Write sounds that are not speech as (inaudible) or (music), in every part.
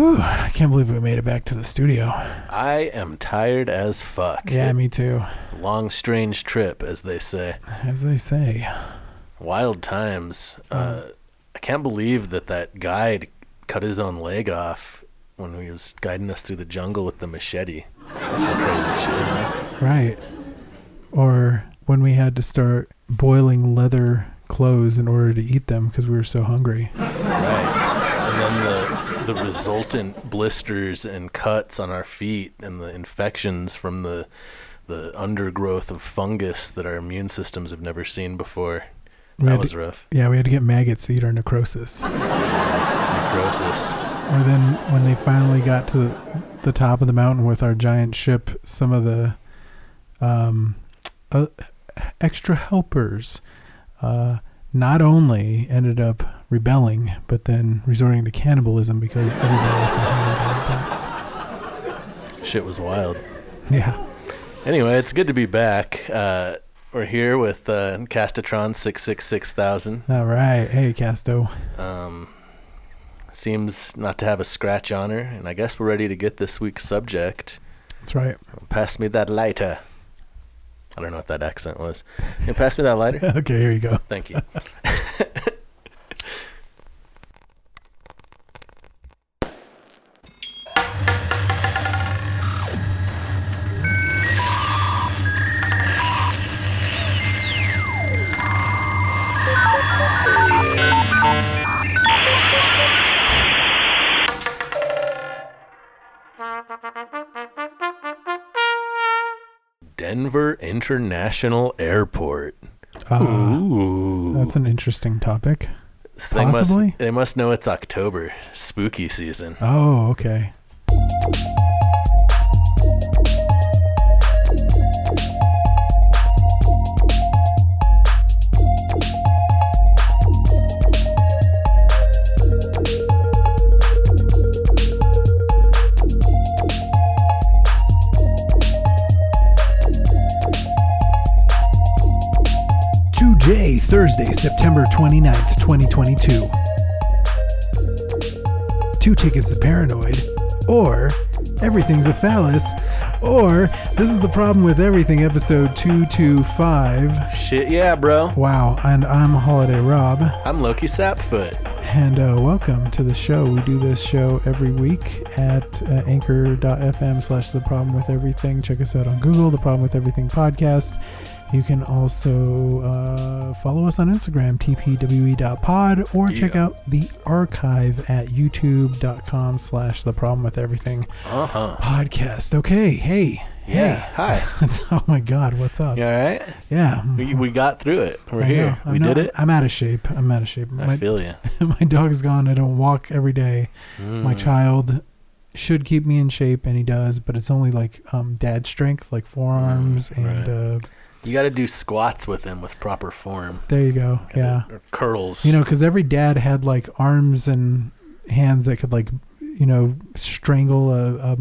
Whew, I can't believe we made it back to the studio. I am tired as fuck. Yeah, me too. Long, strange trip, as they say. As they say. Wild times. Uh, I can't believe that that guide cut his own leg off when he was guiding us through the jungle with the machete. That's some crazy shit. Huh? Right. Or when we had to start boiling leather clothes in order to eat them because we were so hungry. Right. And then the the resultant blisters and cuts on our feet and the infections from the the undergrowth of fungus that our immune systems have never seen before. We That was to, rough. yeah, we had to get maggots to eat our necrosis. Necrosis. Or then when they finally got to the top of the mountain with our giant ship, some of the um, uh, extra helpers uh, not only ended up rebelling, but then resorting to cannibalism because everybody was so hungry. Shit was wild. Yeah. Anyway, it's good to be back. Uh, we're here with uh, Castatron six six six thousand. All right. Hey, Casto. Um, seems not to have a scratch on her, and I guess we're ready to get this week's subject. That's right. Pass me that lighter. I don't know what that accent was. Can you pass me that lighter. (laughs) okay, here you go. Thank you. (laughs) International Airport. Uh, Ooh. that's an interesting topic. They must, Possibly? they must know it's October, spooky season. Oh, okay. Thursday, September 29th, 2022 two tickets to Paranoid, or Everything's a Phallus, or This is the Problem with Everything, episode 225. Shit, yeah, bro. Wow, and I'm Holiday Rob, I'm Lowki Sapfoot. and uh, welcome to the show. We do this show every week at uh, anchor.fm slash The Problem with Everything. Check us out on Google, The Problem with Everything podcast. You can also uh, follow us on Instagram, tpwe.pod, or check out the archive at youtube.com slash the problem with everything Uh huh. podcast. Okay, hey, Yeah. hey. Hi. (laughs) oh my God, what's up? You all right? Yeah, We, we got through it. We're I here. know. We I'm did not- it. I'm out of shape. I'm out of shape. I My, feel you. (laughs) my dog's gone. I don't walk every day. My Mm. child should keep me in shape, and he does, but it's only like um, dad strength, like forearms, Mm, and uh, You got to do squats with him with proper form. there you go. Yeah. Or curls. You know, because every dad had like arms and hands that could like, you know, strangle a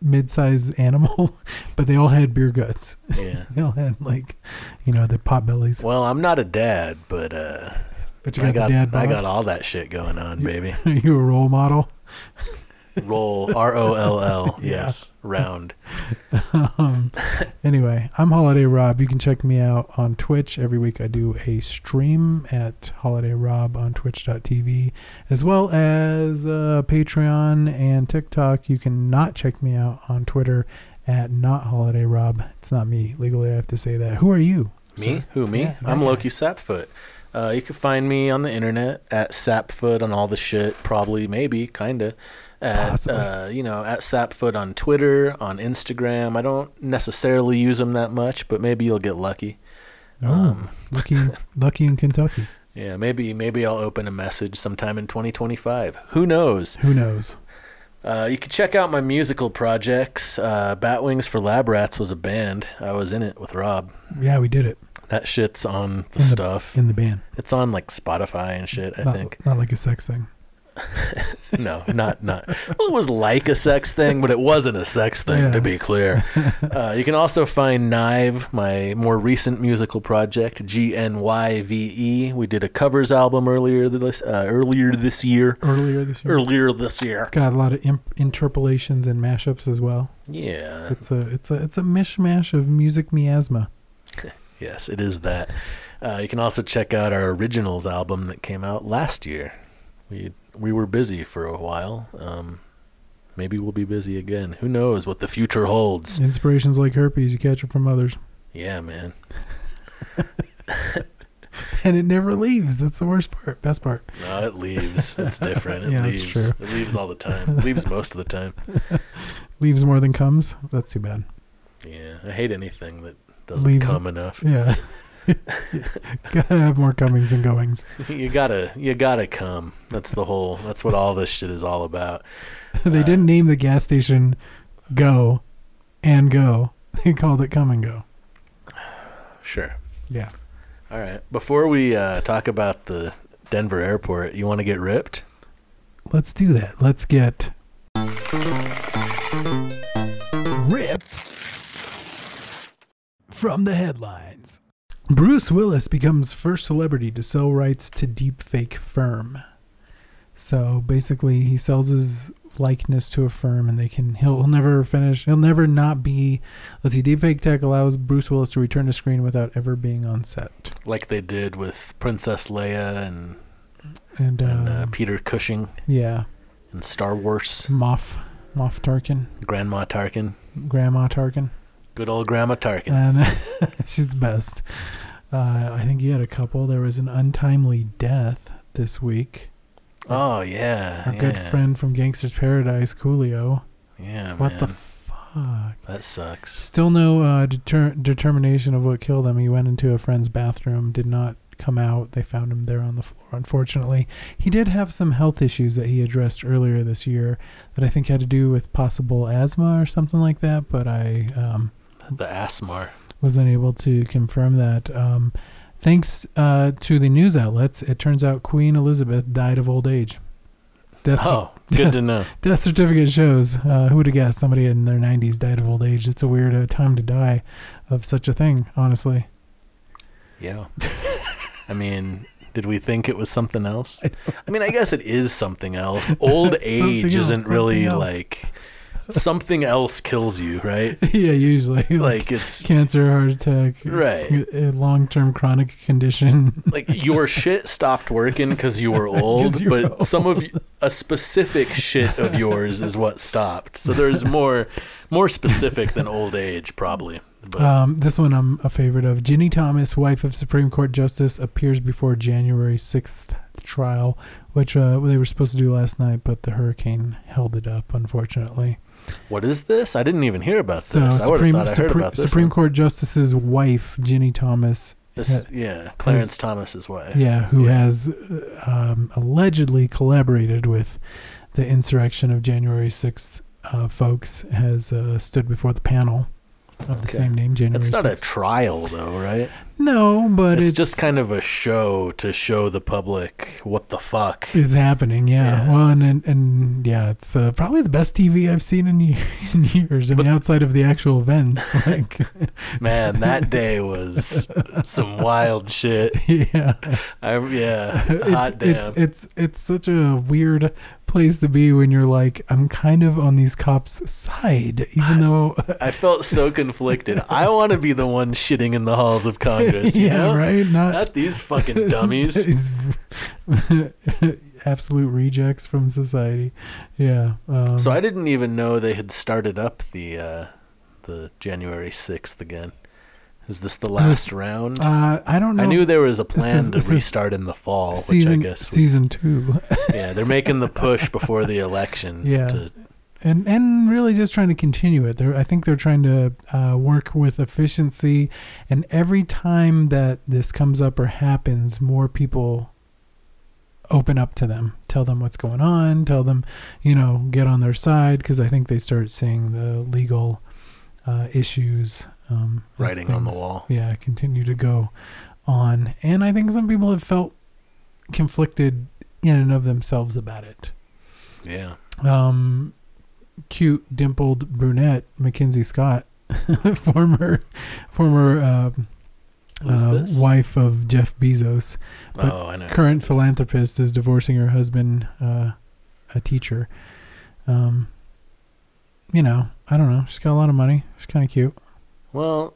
mid-sized animal, (laughs) but they all had beer guts. Yeah. (laughs) They all had like, you know, the pot bellies. Well, I'm not a dad, but uh, But you I got, got the dad I got all that shit going on, You- baby. Are (laughs) you a role model. Roll (laughs) R O L L. (laughs) Yes. Round. (laughs) um, anyway, I'm Holiday Rob. You can check me out on Twitch. Every week I do a stream at Holiday Rob on twitch.tv, as well as uh, Patreon and TikTok. You can not check me out on Twitter at not Holiday Rob. It's not me. Legally, I have to say that. Who are you? Me? Who? Me? Yeah, I'm. Lowki Sapfoot. Uh, you can find me on the internet at Sapfoot on all the shit. Probably, maybe, kinda. At, uh, you know, at Sapfoot on Twitter, on Instagram. I don't necessarily use them that much, but maybe you'll get lucky. Oh, Um, lucky, (laughs) lucky in Kentucky. Yeah, maybe maybe I'll open a message sometime in 2025. Who knows? Who knows? Uh, you can check out my musical projects. Uh, Batwings for Lab Rats was a band. I was in it with Rob. Yeah, we did it That shit's on the In the- stuff. in the band. it's on like Spotify and shit. I not, think. not like a sex thing. No, not not. Well, it was like a sex thing, but it wasn't a sex thing. Yeah. To be clear, (laughs) uh, you can also find GNYVE, my more recent musical project, G N Y V E. We did a covers album earlier this uh, earlier this year. Earlier this year. Earlier this year. It's got a lot of imp- interpolations and mashups as well. Yeah. It's a it's a it's a mishmash of music miasma. (laughs) Yes, it is that. Uh, you can also check out our originals album that came out last year. We we were busy for a while. Um, maybe we'll be busy again. Who knows what the future holds? Inspirations like herpes, you catch it from others, Yeah, man. (laughs) and it never leaves. That's the worst part, best part. No, it leaves. It's different. (laughs) It Yeah, that's true. It leaves all the time. It leaves most of the time. (laughs) Leaves more than comes. That's too bad. Yeah, I hate anything that doesn't Leaves- come enough. Yeah. (laughs) Gotta have more comings and goings. (laughs) you gotta, you gotta come. That's the whole. That's what all this shit is all about. (laughs) they Uh, didn't name the gas station Go and Go. They called it Come and Go. Sure. Yeah. All right. Before we uh, talk about the Denver airport, you want to get ripped? Let's do that. Let's get ripped from the headlines. Bruce Willis becomes first celebrity to sell rights to deepfake firm. So basically, he sells his likeness to a firm, and they can he'll, he'll never finish. He'll never not be. Let's see. Deepfake tech allows Bruce Willis to return to screen without ever being on set. Like they did with Princess Leia and, And, and uh, um, Peter Cushing yeah, in Star Wars. Moff Moff Tarkin, Grandma Tarkin. Grandma Tarkin. Good old Grandma Tarkin. and (laughs) she's the best. Uh, I think you had a couple. There was an untimely death this week. oh, yeah. Our yeah. good friend from Gangsta's Paradise, Coolio. Yeah, What man. the fuck? that sucks. Still no uh, deter- determination of what killed him. He went into a friend's bathroom, did not come out. They found him there on the floor. Unfortunately, he did have some health issues that he addressed earlier this year that I think had to do with possible asthma or something like that. But I um, The Asmar. Was unable to confirm that. Um, thanks uh, to the news outlets, it turns out Queen Elizabeth died of old age. Death, Oh, (laughs) good to know. death certificate shows. Uh, who would have guessed somebody in their 90s died of old age? It's a weird uh, time to die of such a thing, honestly. Yeah. (laughs) I mean, did we think it was something else? (laughs) I mean, I guess it is something else. Old age else, isn't really else. like something else kills you, right? (laughs) yeah, usually. (laughs) Like it's cancer, heart attack, Right. a long term chronic condition. (laughs) like your shit stopped working because you were old, but some of a specific shit of yours is what stopped. So there's more more specific than old age, probably. But Um, this one I'm a favorite of. Ginni Thomas, wife of Supreme Court Justice, appears before January 6th trial, which uh, they were supposed to do last night, but the hurricane held it up, unfortunately. What is this? I didn't even hear about so this. I Supreme, I heard about this. Supreme. Court Justice's wife, Ginni Thomas, This, yeah, Clarence Thomas's wife. yeah, who Yeah. has um, allegedly collaborated with the insurrection of January 6th uh, folks, has uh, stood before the panel of the Okay. same name, January It's not a trial, though, right? no, but it's, it's, just kind of a show to show the public what the fuck. is happening. Yeah. Yeah. Well, and and, and yeah, it's uh, probably the best TV I've seen in, (laughs) in years. I mean, outside of the actual events, (laughs) like (laughs) Man, that day was some wild shit. yeah, I, yeah, it's, hot damn. it's it's it's such a weird place to be when you're like, I'm kind of on these cops' side, even though (laughs) I felt so (laughs) conflicted. I want to be the one shitting in the halls of Congress. yeah, know? right, not Not these (laughs) fucking dummies. absolute rejects from society. Yeah. Um, So I didn't even know they had started up the uh, the January sixth again. Is this the last round? uh, I don't know. I knew there was a plan is- to this restart in the fall, season which I guess season two. (laughs) yeah, they're making the push before the election. (laughs) Yeah. to- and and really just trying to continue it. They're, I think they're trying to uh, work with efficiency, and every time that this comes up or happens, more people open up to them, tell them what's going on, tell them, you know, get on their side because I think they start seeing the legal uh, issues um, as writing on the wall. Yeah, continue to go on, and I think some people have felt conflicted in and of themselves about it. Yeah. Um, cute dimpled brunette Mackenzie Scott, (laughs) former former uh, uh, wife of Jeff Bezos, but oh, I know. current philanthropist, is divorcing her husband, uh, a teacher. Um, you know, I don't know. She's got a lot of money. She's kind of cute. Well,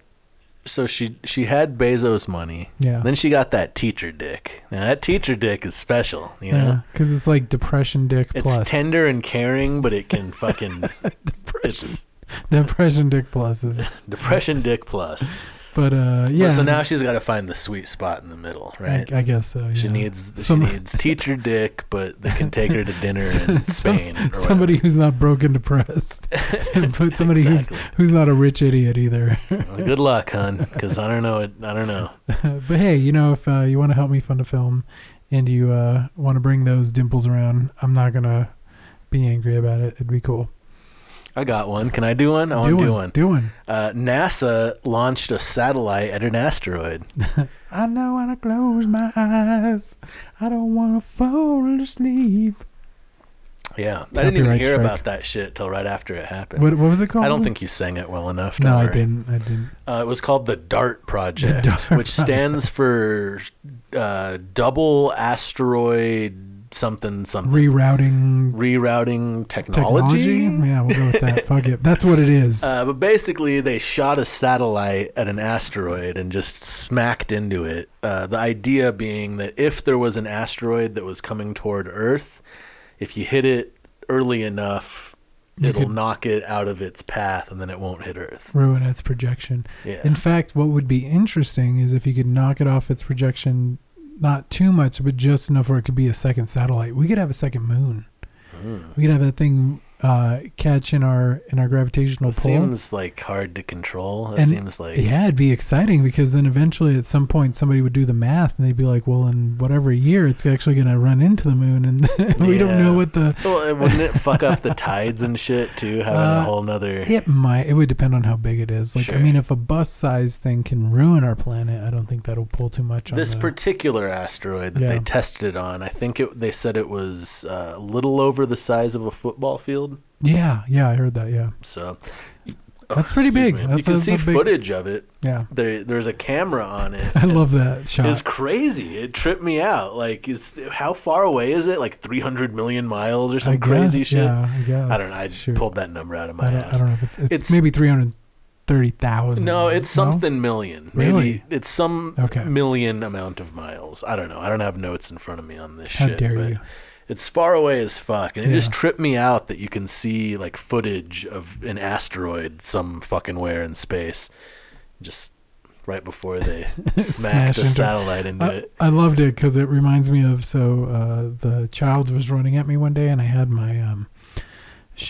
so she she had Bezos money. Yeah. Then she got that teacher dick. Now that teacher dick is special, you know. Yeah, because it's like depression dick It's plus. tender and caring, but it can (laughs) fucking depression, depression dick plus is. (laughs) depression dick plus. But uh, yeah. So now she's got to find the sweet spot in the middle, right? I, I guess so. She needs Some- she needs teacher dick, but they can take her to (laughs) dinner in Spain. somebody who's not broken depressed. (laughs) but somebody Exactly. who's who's not a rich idiot either. Well, good luck, hon, because I don't know. It, I don't know. (laughs) but hey, you know, if uh, you want to help me fund a film and you uh, want to bring those dimples around, I'm not gonna be angry about it. It'd be cool. I got one. Can I do one? I want to do one. Do one. Uh, NASA launched a satellite at an asteroid. (laughs) I know when I close my eyes, I don't want to fall asleep. Yeah, I didn't even Copyright hear strike. about that shit till right after it happened. What what was it called? I don't think you sang it well enough. No, I worry. didn't. I didn't. Uh, it was called the DART project, (laughs) DART which stands for uh, Double Asteroid Something Something Rerouting Rerouting Technology. technology. Yeah, we'll go with that. Fuck it. That's what it is. Uh, but basically, they shot a satellite at an asteroid and just smacked into it. Uh, the idea being that if there was an asteroid that was coming toward Earth, if you hit it early enough, You it'll knock it out of its path and then it won't hit Earth. Ruin its projection. Yeah. In fact, what would be interesting is if you could knock it off its projection, not too much, but just enough where it could be a second satellite. We could have a second moon. Mm. We could have that thing uh, catch in our in our gravitational It pull. seems like hard to control. It And- seems like yeah, it'd be exciting because then eventually at some point somebody would do the math and they'd be like, well, in whatever year it's actually going to run into the moon, and (laughs) we don't know what the. Well, wouldn't it fuck up the tides and shit too? Having a Uh, whole nother. It might. It would depend on how big it is. Like, I mean, if a bus-sized thing can ruin our planet, I don't think that'll pull too much on This the, particular asteroid that Yeah. they tested it on, I think it, they said it was uh, a little over the size of a football field. Yeah, yeah, I heard that. Yeah, So That's oh, pretty excuse big. me. That's you can a- see big- footage of it. yeah. There, there's a camera on it. (laughs) I love that shot. It's crazy. It tripped me out. Like, is how far away is it? Like 300 million miles or some guess, crazy shit. Yeah, I guess. I don't know. I Shoot. pulled that number out of my don't, ass. I don't know if it's it's, It's- maybe three hundred thirty thousand. No, it's something million. Maybe Really? it's some Okay. million amount of miles. I don't know. I don't have notes in front of me on this How shit. dare you? It's far away as fuck, and it just Yeah. tripped me out that you can see like footage of an asteroid some fucking where in space, just right before they (laughs) Smash into- satellite into I, it. I loved it because it reminds me of so uh, the child was running at me one day and I had my um,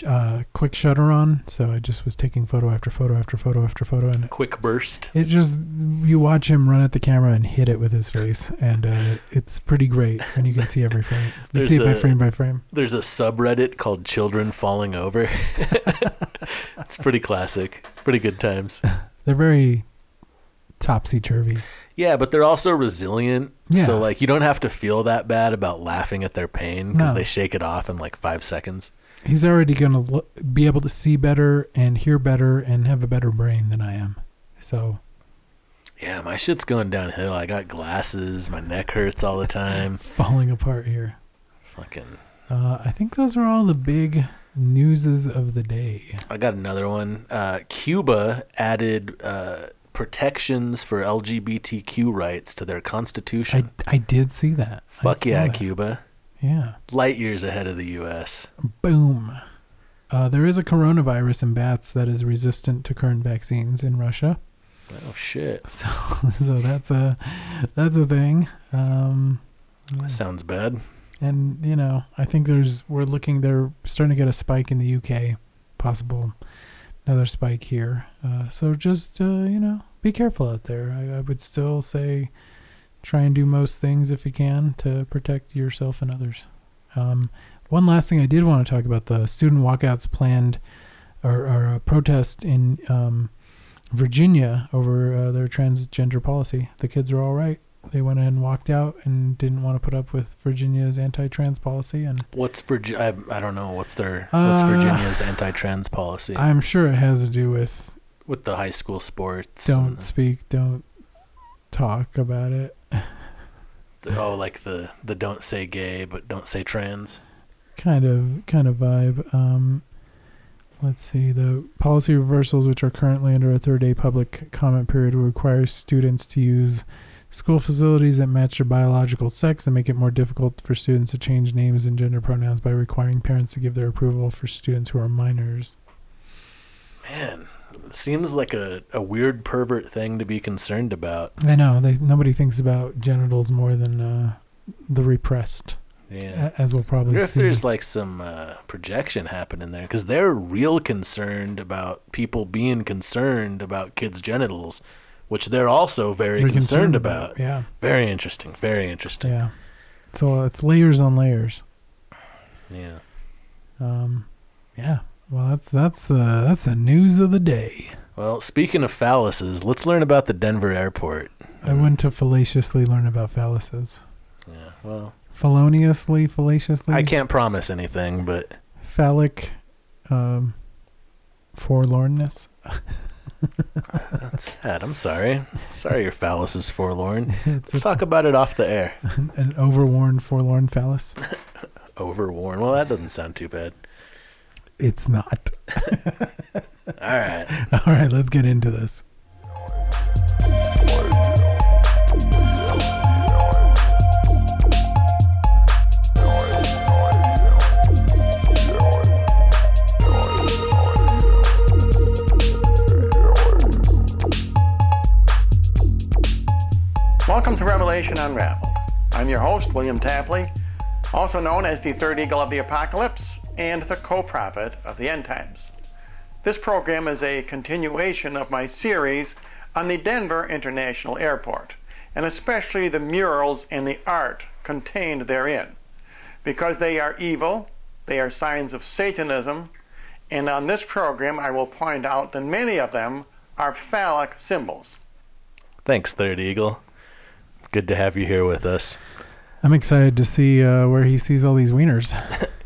uh, quick shutter on, so I just was taking photo after photo after photo after photo, and Quick burst. it just you watch him run at the camera and hit it with his face, and uh, it's pretty great when you can see every frame. You see it by frame by frame. There's a subreddit called "Children Falling Over." (laughs) it's pretty classic. Pretty good times. (laughs) They're very topsy turvy. Yeah, but they're also resilient. Yeah. So like you don't have to feel that bad about laughing at their pain because No. they shake it off in like five seconds. He's already gonna lo- be able to see better and hear better and have a better brain than I am. So Yeah, my shit's going downhill. I got glasses. My neck hurts all the time. (laughs) falling apart here. Fucking. Uh, I think those are all the big newses of the day. I got another one. Uh, Cuba added uh, protections for LGBTQ rights to their constitution. I did see that. Fuck yeah, that. Cuba. Yeah. Light years ahead of the U.S. Boom. Uh, there is a coronavirus in bats that is resistant to current vaccines in Russia. Oh shit. (laughs) So, so that's a that's a thing. Um, yeah. Sounds bad. and you know, I think there's we're looking. They're starting to get a spike in the UK, possible another spike here. Uh, so just uh, you know, be careful out there. I, I would still say try and do most things if you can to protect yourself and others. Um, one last thing I did want to talk about the student walkouts planned or, or a protest in um, Virginia over uh, their transgender policy. The kids are all right. they went ahead and walked out and didn't want to put up with Virginia's anti-trans policy. And What's Virginia? I, I don't know. What's their What's Uh, Virginia's anti-trans policy I'm sure it has to do with with the high school sports? don't speak, don't talk about it. The- oh, like the the don't say gay but don't say trans. kind of kind of vibe. Um, let's see. The policy reversals, which are currently under a third day public comment period, will require students to use school facilities that match their biological sex and make it more difficult for students to change names and gender pronouns by requiring parents to give their approval for students who are minors. Man, seems like a, a weird pervert thing to be concerned about. I know they nobody thinks about genitals more than uh, the repressed, Yeah. as we'll probably see. there's like some uh, projection happening there because they're real concerned about people being concerned about kids' genitals, which they're also very We're concerned, about. Yeah, Very interesting. Very interesting. yeah. So it's layers on layers. Yeah. Um, yeah. Well, that's that's uh, that's the news of the day. Well, speaking of phalluses, let's learn about the Denver airport. I went to fallaciously learn about phalluses. Yeah. Well, Feloniously, fallaciously. I can't promise anything, but Phallic, um, forlornness. (laughs) that's sad. I'm sorry. Sorry, your phallus is forlorn. (laughs) it's Let's a, talk about it off the air. (laughs) an overworn, forlorn phallus. Overworn. Well, that doesn't sound too bad. It's not. (laughs) All right. All right, let's get into this. Welcome to Revelation Unraveled. I'm your host, William Tapley, also known as the Third Eagle of the Apocalypse and the co prophet of the End Times. This program is a continuation of my series on the Denver International Airport, and especially the murals and the art contained therein. Because they are evil, they are signs of Satanism, and on this program I will point out that many of them are phallic symbols. Thanks, Third Eagle. It's good to have you here with us. I'm excited to see uh, where he sees all these wieners. (laughs)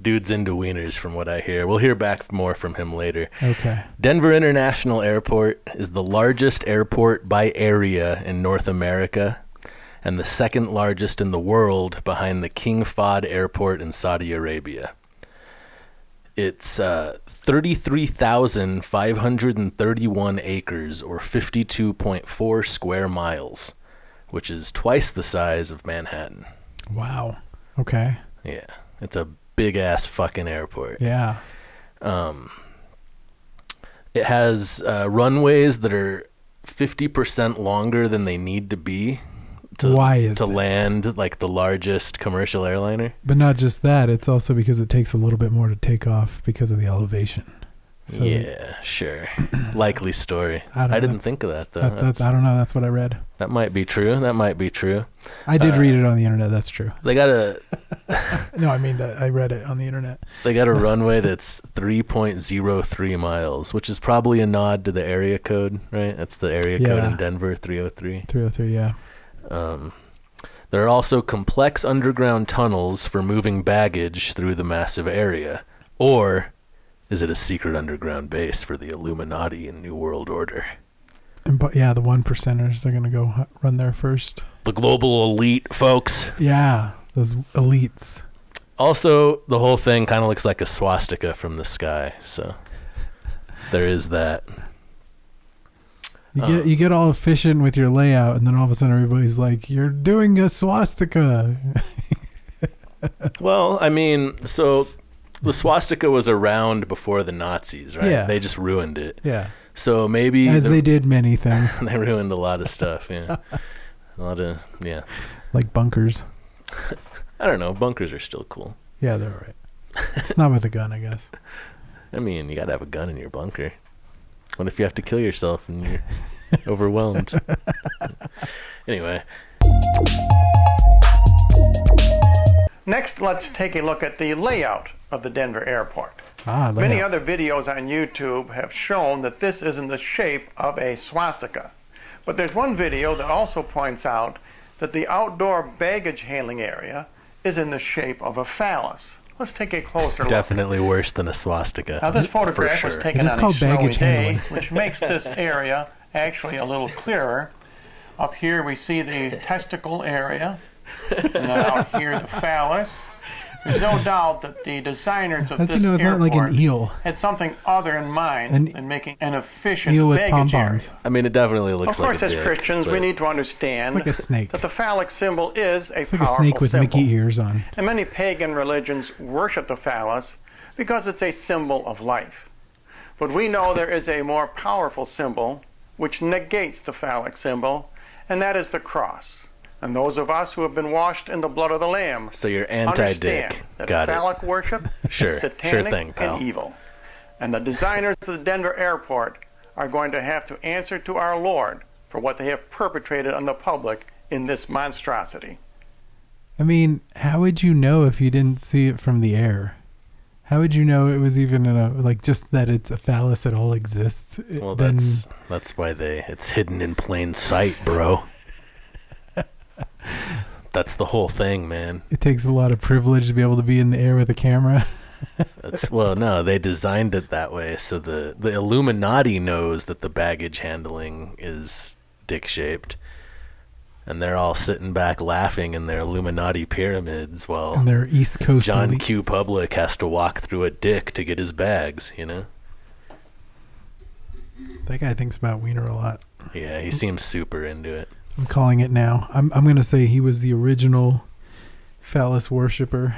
Dude's into wieners, from what I hear. We'll hear back more from him later. Okay. Denver International Airport is the largest airport by area in North America and the second largest in the world behind the King Fahd Airport in Saudi Arabia. It's uh, 33,531 acres or 52.4 square miles, which is twice the size of Manhattan. Wow. Okay. Yeah, it's a big ass fucking airport. Yeah. Um, it has uh, runways that are 50% longer than they need to be to, Why is to that? land like the largest commercial airliner. But not just that, it's also because it takes a little bit more to take off because of the elevation. So yeah, sure. (clears throat) Likely story. I I, didn't think of that though. that, that's, I don't know. That's what I read. that might be true. That might be true. I did Uh, read it on the internet. That's true. They got a (laughs) (laughs) No, I mean that I read it on the internet. they got a (laughs) runway that's 3.03 miles, which is probably a nod to the area code, right? That's the area code in Denver, 303. 303. Yeah. Um, there are also complex underground tunnels for moving baggage through the massive area. Or is it a secret underground base for the Illuminati and New World Order? And but yeah, the one percenters they're gonna go run there first. The global elite, folks. Yeah, those elites. Also, the whole thing kind of looks like a swastika from the sky, so there is that. You get you um, get all efficient with your layout, and then all of a sudden everybody's like, "You're doing a swastika." (laughs) Well, I mean, so the swastika was around before the Nazis, right? Yeah. They just ruined it. Yeah, So maybe as the- they did many things, (laughs) they ruined a lot of stuff. Yeah, a lot of yeah. like bunkers. (laughs) I don't know. Bunkers are still cool. Yeah, they're all right. It's not with a gun, I guess. (laughs) I mean, you gotta have a gun in your bunker. What if you have to kill yourself and you're overwhelmed? anyway, Next, let's take a look at the layout of the Denver airport. Ah, Many other videos on YouTube have shown that this is in the shape of a swastika. But there's one video that also points out that the outdoor baggage handling area is in the shape of a phallus. Let's take a closer look. Definitely worse than a swastika. Now, this for photograph was taken It is on a called snowy baggage day, (laughs) which makes this area actually a little clearer. Up here, we see the testicle area, and then (laughs) out here, the phallus. There's no doubt that the designers of How's this he know it's not airport like an eel? had something other in mind An in making an efficient Eel with baggage pom-poms. I mean, it definitely looks like. Of course, like a as dick, Christians, we but- need to understand It's like a snake. that the phallic symbol is a It's like a powerful snake with symbol. Mickey ears on. And many pagan religions worship the phallus because it's a symbol of life. But we know there is a more powerful symbol which negates the phallic symbol, and that is the cross. And those of us who have been washed in the blood of the Lamb So you're understand anti-dick. that Got it. phallic worship (laughs) Sure, is sure satanic thing, pal. and evil. And the designers of the Denver airport are going to have to answer to our Lord for what they have perpetrated on the public in this monstrosity. I mean, how would you know if you didn't see it from the air? How would you know it was even in a like just that it's a phallus at all exists? Well, then that's that's why they it's hidden in plain sight, bro. That's the whole thing, man. it takes a lot of privilege to be able to be in the air with a camera. (laughs) That's well, no, they designed it that way so the the Illuminati knows that the baggage handling is dick shaped. And they're all sitting back laughing in their Illuminati pyramids while and they're East Coast John elite. Q. Public has to walk through a dick to get his bags, you know? That guy thinks about Wiener a lot. Yeah, he seems super into it. I'm calling it now. I'm I'm gonna say he was the original phallus worshiper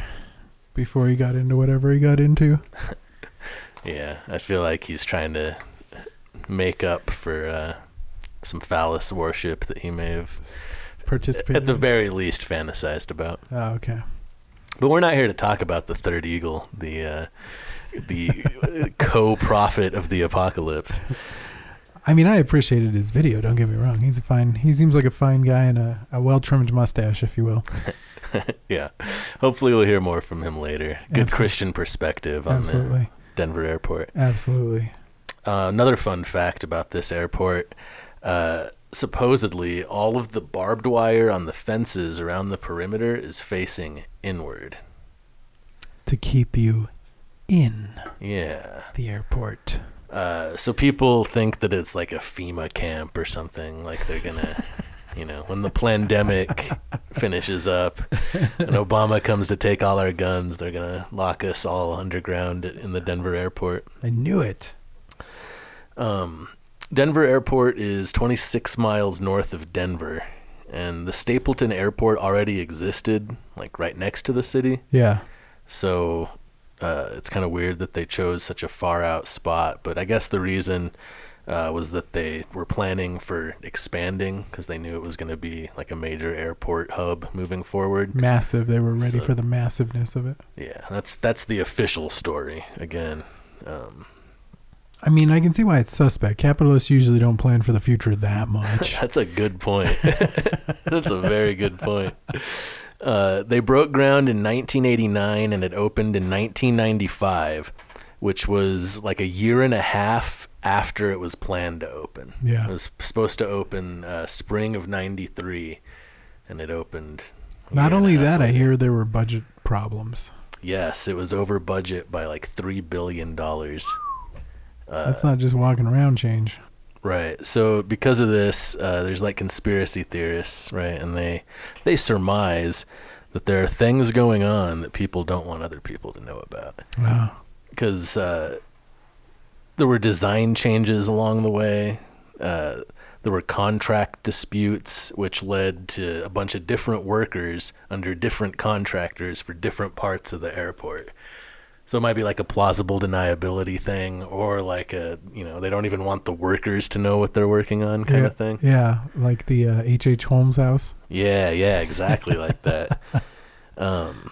before he got into whatever he got into. (laughs) Yeah, I feel like he's trying to make up for uh, some phallus worship that he may have, Participated. at the very least, fantasized about. oh, okay. But we're not here to talk about the third eagle, the uh, the (laughs) co-prophet of the apocalypse. I mean, I appreciated his video. Don't get me wrong. He's a fine. He seems like a fine guy and a, a well trimmed mustache, if you will. (laughs) yeah, hopefully we'll hear more from him later. Good Absolutely. Christian perspective on the Denver airport. absolutely. Uh, another fun fact about this airport uh, supposedly, all of the barbed wire on the fences around the perimeter is facing inward. To keep you in Yeah. the airport. Uh, so people think that it's like a FEMA camp or something. Like they're gonna, (laughs) you know, when the pandemic finishes up and Obama comes to take all our guns, they're gonna lock us all underground in the Denver airport. I knew it. Um, Denver Airport is 26 miles north of Denver, and the Stapleton Airport already existed, like right next to the city. Yeah. So uh, it's kind of weird that they chose such a far out spot. But I guess the reason uh, was that they were planning for expanding because they knew it was going to be like a major airport hub moving forward. Massive. They were ready So- for the massiveness of it. Yeah, that's that's the official story. Again, um, I mean, I can see why it's suspect. Capitalists usually don't plan for the future that (laughs) much. That's a good point. (laughs) That's a very good point. Uh, they broke ground in 1989 and it opened in 1995, which was like a year and a half after it was planned to open. Yeah. It was supposed to open uh, spring of 93 and it opened. Not year and a only that, I hear there were budget problems. Yes, it was over budget by like $3 billion. Uh, That's not just walking around change. Right. So because of this, uh, there's like conspiracy theorists, right? And they they surmise that there are things going on that people don't want other people to know about. Wow. Because uh, there were design changes along the way. Uh, there were contract disputes, which led to a bunch of different workers under different contractors for different parts of the airport. So it might be like a plausible deniability thing, or like a you know they don't even want the workers to know what they're working on kind yeah, of thing. Yeah, like the uh, H. H. Holmes house. Yeah, yeah, exactly like that. (laughs) Um,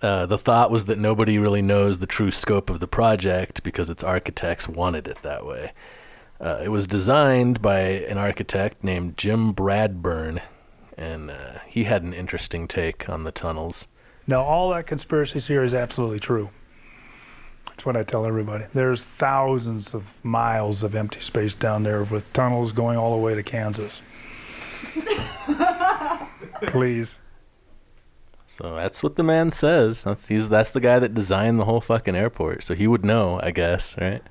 uh, the thought was that nobody really knows the true scope of the project because its architects wanted it that way. Uh, it was designed by an architect named Jim Bradburn, and uh, he had an interesting take on the tunnels. No, all that conspiracy theory is absolutely true. That's what I tell everybody. There's thousands of miles of empty space down there with tunnels going all the way to Kansas. (laughs) Please. So that's what the man says. That's he's that's the guy that designed the whole fucking airport. So he would know, I guess, right?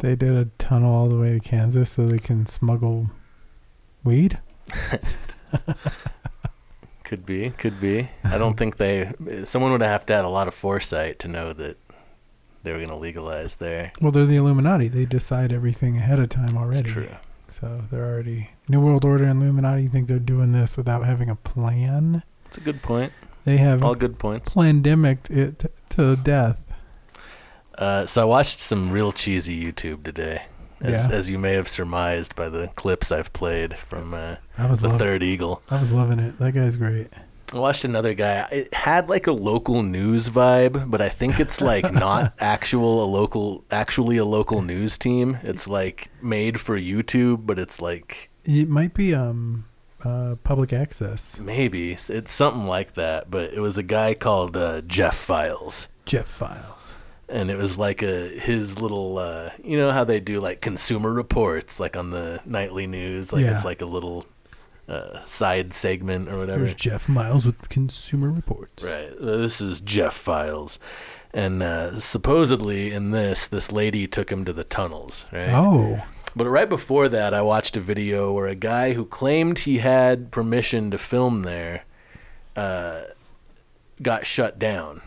They did a tunnel all the way to Kansas so they can smuggle weed. (laughs) Could be, could be. I don't think they. Someone would have to have a lot of foresight to know that they were going to legalize there. Well, they're the Illuminati. They decide everything ahead of time It's already. true. So they're already New World Order and Illuminati. You think they're doing this without having a plan? It's a good point. They have All good points. pandemic it to death. Uh, so I watched some real cheesy YouTube today, as, Yeah. as you may have surmised by the clips I've played from uh, I was the loving. Third Eagle. I was loving it. That guy's great. I watched another guy. It had like a local news vibe, but I think it's like (laughs) not actual a local, actually a local news team. It's like made for YouTube, but it's like It might be um uh public access. maybe it's, it's something like that. But it was a guy called uh, Jeff Files. Jeff Files. And it was like a his little uh you know how they do like consumer reports like on the nightly news? Like Yeah. it's like a little uh side segment or whatever. There's Jeff Miles with Consumer Reports. right. Uh, this is jeff files. And uh supposedly in this this lady took him to the tunnels right? Oh, but right before that i watched a video where a guy who claimed he had permission to film there uh got shut down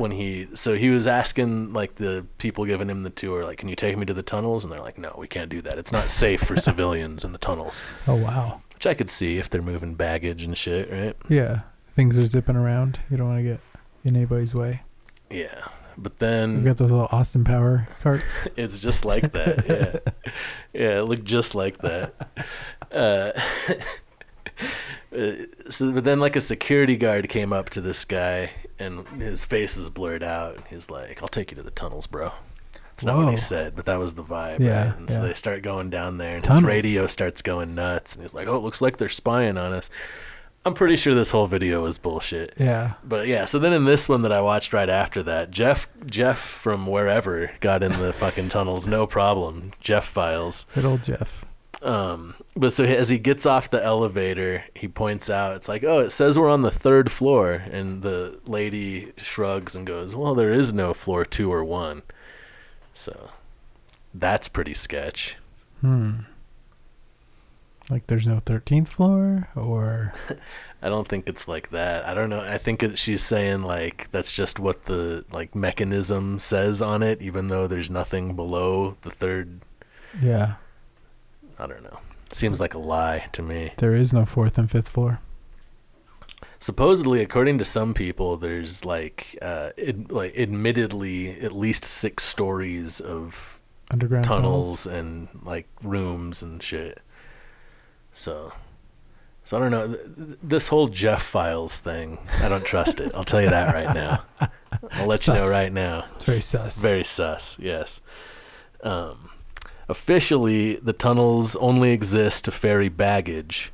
when he so he was asking like the people giving him the tour like can you take me to the tunnels and they're like no we can't do that it's not safe for (laughs) civilians in the tunnels oh wow. which i could see if they're moving baggage and shit right Yeah, things are zipping around. You don't want to get in anybody's way. yeah but then We've got those little Austin Power carts. (laughs) it's just like that yeah (laughs) yeah it looked just like that uh Uh, so, but then, like a security guard came up to this guy, and his face is blurred out. He's like, "I'll take you to the tunnels, bro." It's not what he oh. said, but that was the vibe, Yeah, right? And so they start going down there, and Tunnels. his radio starts going nuts, and he's like, "Oh, it looks like they're spying on us." I'm pretty sure this whole video was bullshit. Yeah. But yeah, so then in this one that I watched right after that, Jeff Jeff from wherever got in the fucking tunnels, no problem. Jeff files. Good old Jeff. Um, but so as he gets off the elevator, he points out, it's like, oh, it says we're on the third floor. And the lady shrugs and goes, well, there is no floor two or one. So that's pretty sketch. Hmm. Like there's no 13th floor or (laughs) I don't think it's like that. I don't know. I think it, she's saying like that's just what the like mechanism says on it, even though there's nothing below the third. yeah, I don't know. Seems like a lie to me. there is no fourth and fifth floor. Supposedly, according to some people, there's like, uh, ad- like admittedly, at least six stories of Underground tunnels tunnels. and like rooms and shit. So, so I don't know. Th- th- This whole Jeff Files thing, I don't trust it. I'll tell you that right now. I'll let you know right now. It's very sus. Very sus. Yes. Um, officially, the tunnels only exist to ferry baggage,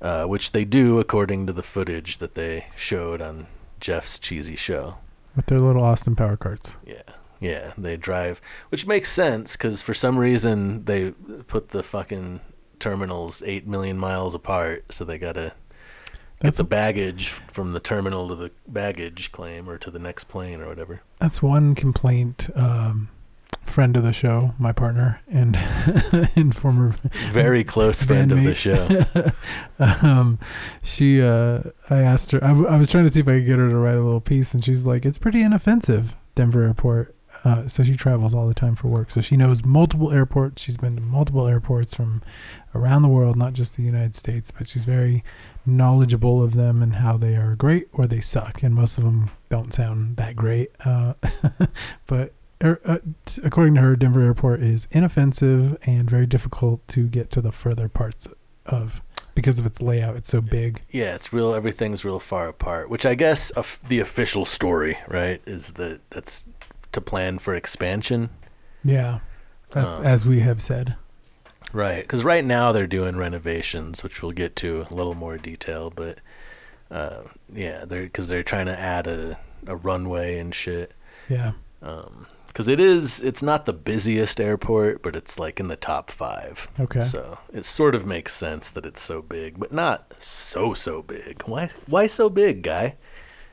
uh, which they do according to the footage that they showed on Jeff's cheesy show. With their little Austin Power carts. Yeah. Yeah, they drive, which makes sense because for some reason they put the fucking terminals eight million miles apart, so they gotta get That's the a, baggage from the terminal to the baggage claim or to the next plane or whatever. that's one complaint. Um, friend of the show, my partner and (laughs) and former Very close friend of the show. (laughs) um, she, uh, I asked her, I, w- I was trying to see if I could get her to write a little piece, and she's like, it's pretty inoffensive, Denver Airport. Uh, so she travels all the time for work. So she knows multiple airports. She's been to multiple airports from around the world, not just the United States, but she's very knowledgeable of them and how they are great or they suck. And most of them don't sound that great. Uh, (laughs) but er, uh, t- according to her, Denver Airport is inoffensive and very difficult to get to the further parts of because of its layout. It's so big. Yeah, it's real. Everything's real far apart. Which I guess of the official story, right, is that that's to plan for expansion, Yeah, that's Um, as we have said. right? Because right now they're doing renovations, which we'll get to a little more detail. But uh, yeah, they're because they're trying to add a a runway and shit. Yeah, Um, because it is. It's not the busiest airport, but it's like in the top five. Okay. So it sort of makes sense that it's so big, but not so so big. Why? Why so big, guy?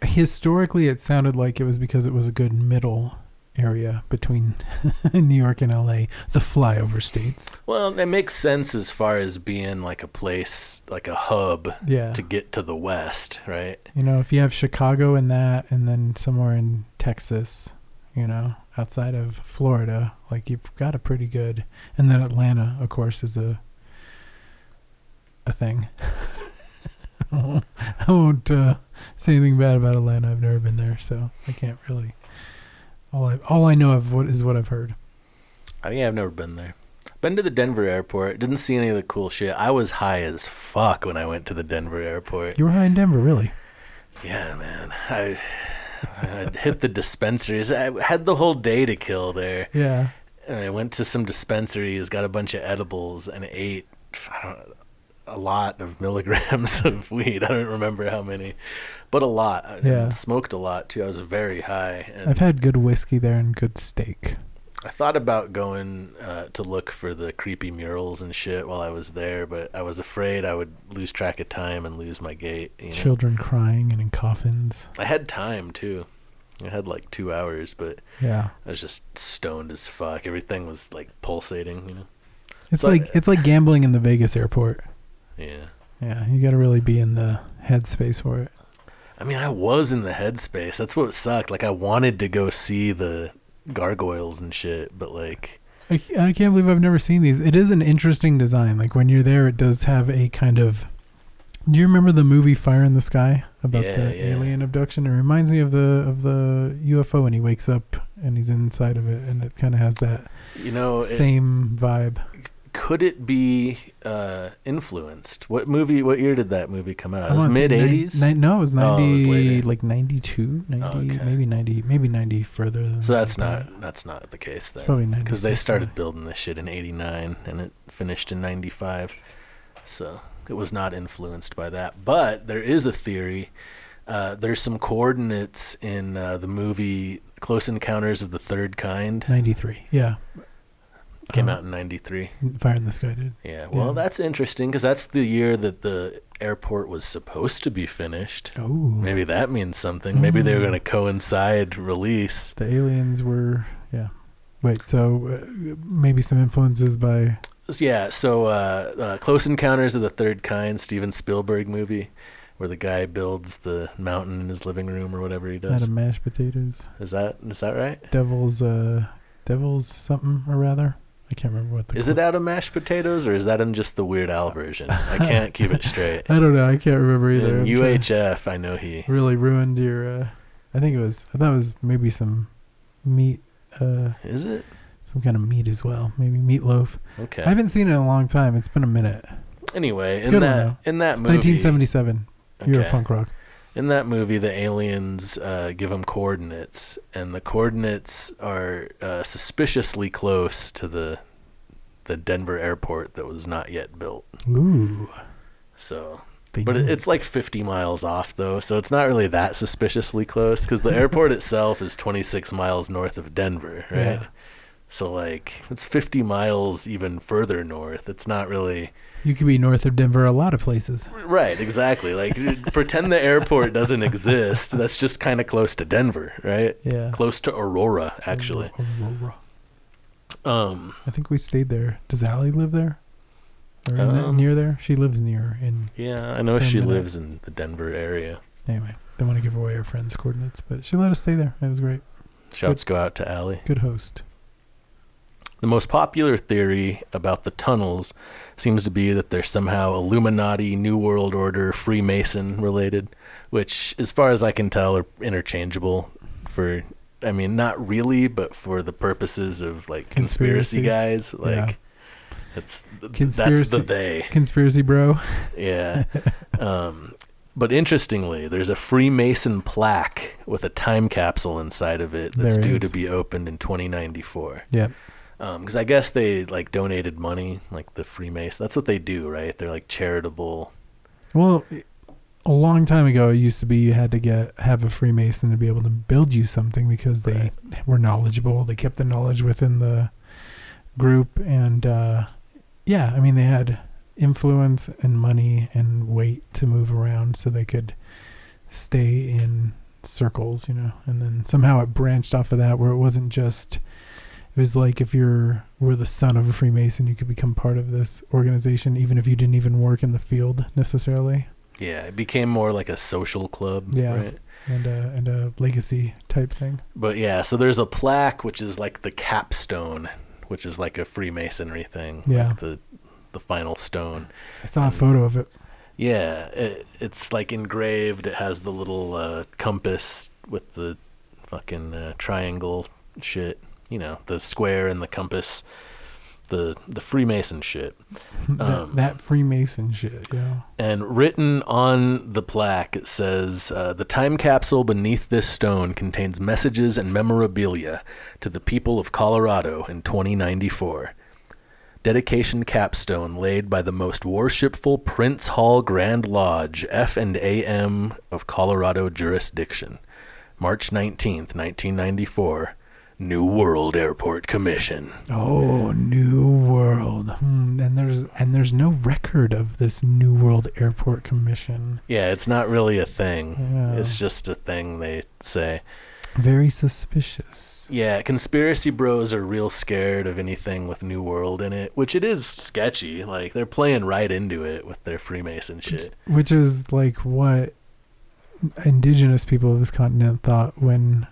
Historically, it sounded like it was because it was a good middle area between (laughs) New York and LA, the flyover states. Well, it makes sense as far as being like a place, like a hub Yeah. to get to the west, right? You know, if you have Chicago in that, and then somewhere in Texas, you know, outside of Florida, like you've got a pretty good. And then Atlanta, of course, is a a thing. I (laughs) won't, I won't uh, say anything bad about Atlanta. I've never been there, so I can't really. All I all I know of what is what I've heard. I mean, I've never been there. Been to the Denver airport. Didn't see any of the cool shit. I was high as fuck when I went to the Denver airport. You were high in Denver, really? Yeah, man. I I hit the dispensaries. I had the whole day to kill there. Yeah. And I went to some dispensaries, got a bunch of edibles, and ate I don't, a lot of milligrams (laughs) of weed. I don't remember how many, but a lot. I Yeah. smoked a lot too. I was very high. And I've had good whiskey there and good steak. I thought about going uh, to look for the creepy murals and shit while I was there, but I was afraid I would lose track of time and lose my gait. You know? Children crying and in coffins. I had time too. I had like two hours, but Yeah. I was just stoned as fuck. Everything was like pulsating, you know. It's So I- like it's like gambling in the Vegas airport. Yeah. Yeah, you got to really be in the headspace for it. I mean, I was in the headspace. That's what sucked. Like, I wanted to go see the gargoyles and shit, but like, I, I can't believe I've never seen these. It is an interesting design. Like when you're there, it does have a kind of. Do you remember the movie Fire in the Sky about Yeah, the yeah. alien abduction? It reminds me of the of the UFO, and he wakes up and he's inside of it, and it kind of has that you know, it- same vibe. Could it be uh, influenced? What movie? What year did that movie come out? I It was mid nine- eighties. nine- no, it was Oh, it ninety, was later. like 92, 90, Okay. maybe ninety, maybe ninety further than. so that's that. not that's not the case It's probably ninety. because they started building this shit in 89 and it finished in 95 so it was not influenced by that but there is a theory uh, there's some coordinates in uh, the movie close encounters of the third kind ninety three. Yeah, came Uh, out in 93 Fire in the Sky did. yeah well Yeah. that's interesting because that's the year that the airport was supposed to be finished Oh, maybe that means something maybe they were Mm. going to coincide release the aliens were yeah. Wait, so uh, maybe some influences by Yeah, so uh, uh, Close Encounters of the Third Kind, Steven Spielberg movie, where the guy builds the mountain in his living room or whatever he does. out of mashed potatoes, Is that is that right? devil's uh, devil's something or rather. I can't remember what the. Is it out of mashed potatoes or is that in just the Weird Al version? I (laughs) can't keep it straight. I don't know. I can't remember either. In UHF, I know he. really ruined your. Uh, I think it was. I thought it was maybe some meat. Uh, Is it some kind of meat as well. Maybe meatloaf. okay? I haven't seen it in a long time. It's been a minute. Anyway, It's in a good one, that in that It's movie, 1977. You're a punk rock. In that movie, the aliens uh, give them coordinates, and the coordinates are uh, suspiciously close to the the Denver airport that was not yet built. Ooh. So, they but it, it's like 50 miles off though, so it's not really that suspiciously close because the (laughs) airport itself is 26 miles north of Denver, right? Yeah. So like it's 50 miles even further north. It's not really You could be north of Denver a lot of places. right, exactly. Like (laughs) pretend the airport doesn't exist. That's just kind of close to Denver, right? Yeah. Close to Aurora, actually. Aurora. Um, I think we stayed there. Does Allie live there? Or in that, Um, near there? She lives near. In yeah, I know she minute. lives in the Denver area. anyway, don't want to give away our friend's coordinates, but she let us stay there. It was great. Shouts go out to Allie. Good host. The most popular theory about the tunnels seems to be that they're somehow Illuminati, New World Order, Freemason related, which, as far as I can tell, are interchangeable for, I mean, not really, but for the purposes of like conspiracy, Conspiracy. guys. Like, Yeah. it's th- that's Conspiracy. the they. Conspiracy bro. Yeah. (laughs) um, but interestingly, there's a Freemason plaque with a time capsule inside of it that's There due is. to be opened in 2094 Yep. Because I guess they like donated money, like the Freemasons. That's what they do, right? They're like charitable. Well, a long time ago, it used to be you had to get have a Freemason to be able to build you something because they were knowledgeable. They kept the knowledge within the group, and uh, yeah, I mean they had influence and money and weight to move around, so they could stay in circles, you know. And then somehow it branched off of that, where it wasn't just. It was like if you're were the son of a Freemason, you could become part of this organization, even if you didn't even work in the field necessarily. Yeah, it became more like a social club. Yeah. Right? and a and a legacy type thing. But yeah, so there's a plaque which is like the capstone, which is like a Freemasonry thing. Yeah. Like the the final stone. I saw a photo of it. Yeah, it, it's like engraved. It has the little uh, compass with the fucking uh, triangle shit. You know, the square and the compass. The the Freemason shit. (laughs) that, Um, that Freemason shit, yeah. And written on the plaque, it says uh, The time capsule beneath this stone contains messages and memorabilia to the people of Colorado in 2094. Dedication capstone laid by the most worshipful Prince Hall Grand Lodge, F and AM of Colorado jurisdiction. March 19th, 1994. New World Airport Commission. Oh, New World. Hmm, and there's and there's no record of this New World Airport Commission. Yeah, it's not really a thing. Yeah. It's just a thing they say. Very suspicious. Yeah, conspiracy bros are real scared of anything with New World in it, which it is sketchy. Like they're playing right into it with their Freemason shit. Which is like what indigenous people of this continent thought when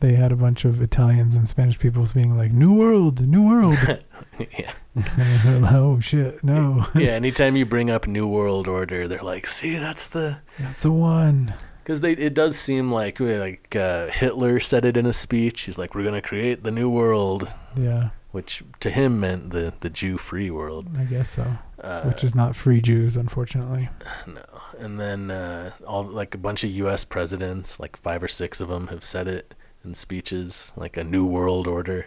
they had a bunch of Italians and Spanish people being like, New World, New World. (laughs) yeah. Like, (laughs) oh shit, no. (laughs) yeah, anytime you bring up New World Order, they're like, "See, that's the That's the one. because they it does seem like like uh, Hitler said it in a speech. He's like, "We're gonna create the new world," Yeah, which to him meant the the Jew free world. I guess so. Uh, Which is not free Jews, unfortunately. (sighs) No. And then uh, all like a bunch of U.S. presidents, like five or six of them, have said it in speeches, like a new world order.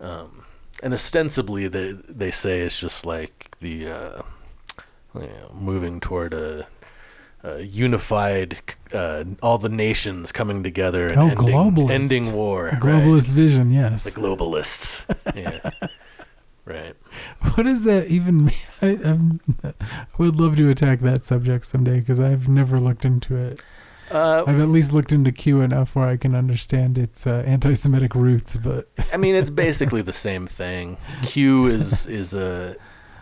Um, and ostensibly, they they say it's just like the uh, you know, moving toward a, a unified, uh, all the nations coming together and Oh, ending, globalist. ending war. right. Globalist vision, yes. The globalists. yeah. (laughs) Right. What does that even mean? (laughs) I, I would love to attack that subject someday because I've never looked into it. Uh, I've at least looked into Q enough where I can understand its uh, anti-Semitic roots, but I mean, it's (laughs) basically the same thing. Q is is a,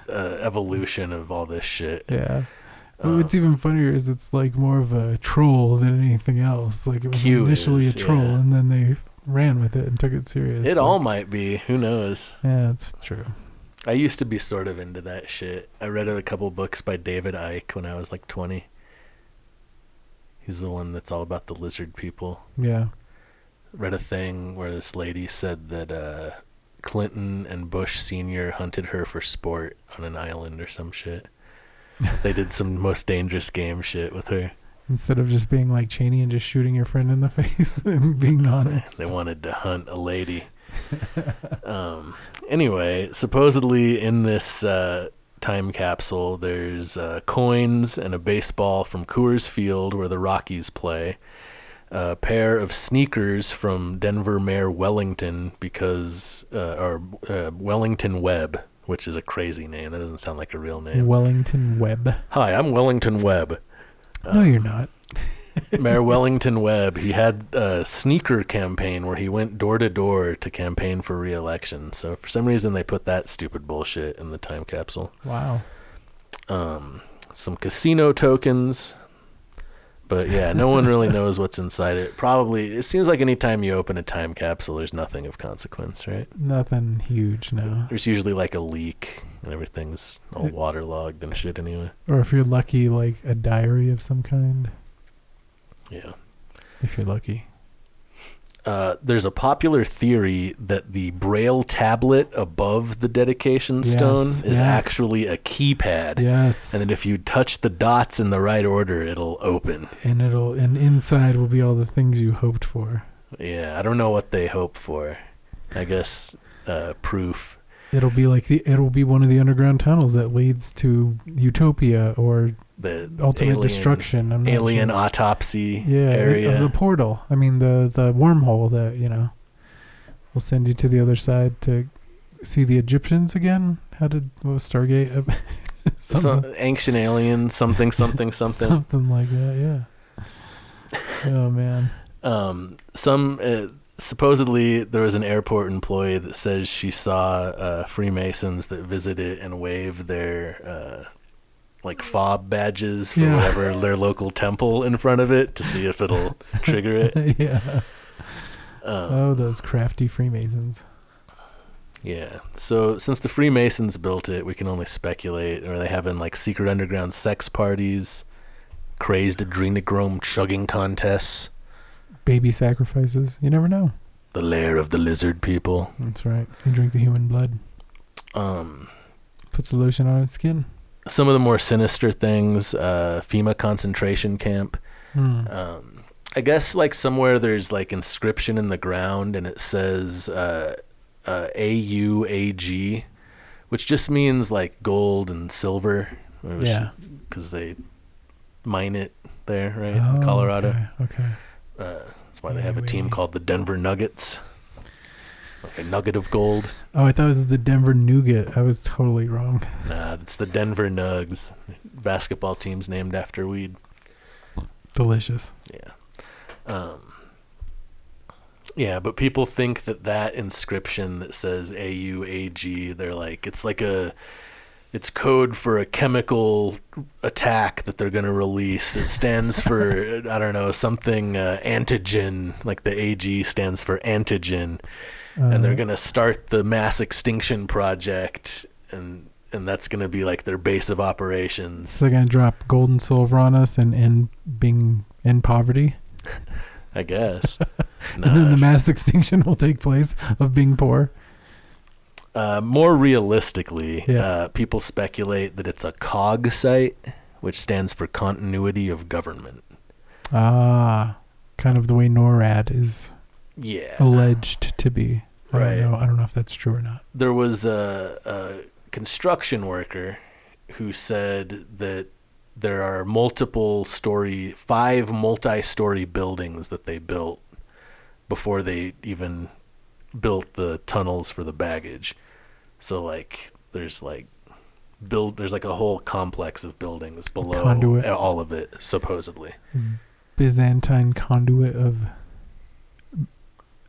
a evolution of all this shit. yeah. Uh, what's even funnier is it's like more of a troll than anything else. Like it was Q initially is, a troll, yeah. and then they ran with it and took it serious. it all might be. Who knows? Yeah, it's true. I used to be sort of into that shit. I read a couple books by David Icke when I was like 20. He's the one that's all about the lizard people. Yeah. Read a thing where this lady said that uh, Clinton and Bush Sr. hunted her for sport on an island or some shit. (laughs) they did some most dangerous game shit with her. Instead of just being like Cheney and just shooting your friend in the (laughs) face and being (laughs) honest. They wanted to hunt a lady. um, anyway, supposedly in this uh, time capsule, there's uh, coins and a baseball from Coors Field where the Rockies play. A pair of sneakers from Denver Mayor Wellington because, uh, or uh, Wellington Webb, which is a crazy name. That doesn't sound like a real name. Wellington Webb. Hi, I'm Wellington Webb. no, you're not. Mayor Wellington Webb, he had a sneaker campaign where he went door to door to campaign for re-election. So for some reason they put that stupid bullshit in the time capsule. Wow. Um, some casino tokens, but yeah, no one really (laughs) knows what's inside it. Probably it seems like anytime you open a time capsule, there's nothing of consequence, right? Nothing huge, no. There's usually like a leak and everything's all waterlogged and shit anyway. Or if you're lucky, like a diary of some kind. Yeah. If you're lucky. uh, there's a popular theory that the braille tablet above the dedication Yes, stone is yes. actually a keypad Yes. and that if you touch the dots in the right order it'll open and it'll and inside will be all the things you hoped for. yeah i don't know what they hope for i guess uh, proof It'll be like the it'll be one of the underground tunnels that leads to Utopia or The ultimate alien, destruction. I'm not alien sure. autopsy yeah, it- area. of the portal. I mean the the wormhole that you know will send you to the other side to see the Egyptians again. How did what was Stargate? (laughs) something, Some ancient alien, something, something, (laughs) something. something like that. Yeah. (laughs) oh man. um, some uh, supposedly there was an airport employee that says she saw uh, Freemasons that visited and waved their uh, like fob badges for Yeah. whatever their local temple in front of it to see if it'll (laughs) trigger it. yeah. Um, Oh, those crafty Freemasons. Yeah. So since the Freemasons built it, we can only speculate. Are they having like secret underground sex parties, crazed adrenochrome chugging contests, Baby sacrifices. You never know. the lair of the lizard people? That's right. They drink the human blood. Um, Puts lotion on its skin. some of the more sinister things, uh, FEMA concentration camp. Hmm. Um, I guess like somewhere there's like inscription in the ground and it says uh, uh, AUAG, which just means like gold and silver. yeah. because they mine it there, right? Oh, in Colorado. Okay. okay. Uh, that's why they have a team called the Denver Nuggets. Like a nugget of gold. Oh, I thought it was the Denver Nougat. I was totally wrong. Nah, it's the Denver Nugs. Basketball team's named after weed. Delicious. Yeah. Um, yeah, but people think that that inscription that says AUAG, they're like, it's like a, it's code for a chemical attack that they're going to release. It stands for, (laughs) I don't know, something uh, antigen, like the AG stands for antigen. and they're Uh, going to start the mass extinction project. And, and that's going to be like their base of operations. So they're gonna drop gold and silver on us and end being in poverty, (laughs) I guess. (laughs) and then the mass extinction will take place of being poor. Uh, more realistically, Yeah. uh, people speculate that it's a COG site, which stands for Continuity of Government. Ah, kind of the way NORAD is Yeah. alleged to be. I Right. don't know. I don't know if that's true or not. There was a, a construction worker who said that there are multiple story, five multi story buildings that they built before they even built the tunnels for the baggage. So, like, there's like, build there's like a whole complex of buildings below Conduit. all of it supposedly Byzantine conduit of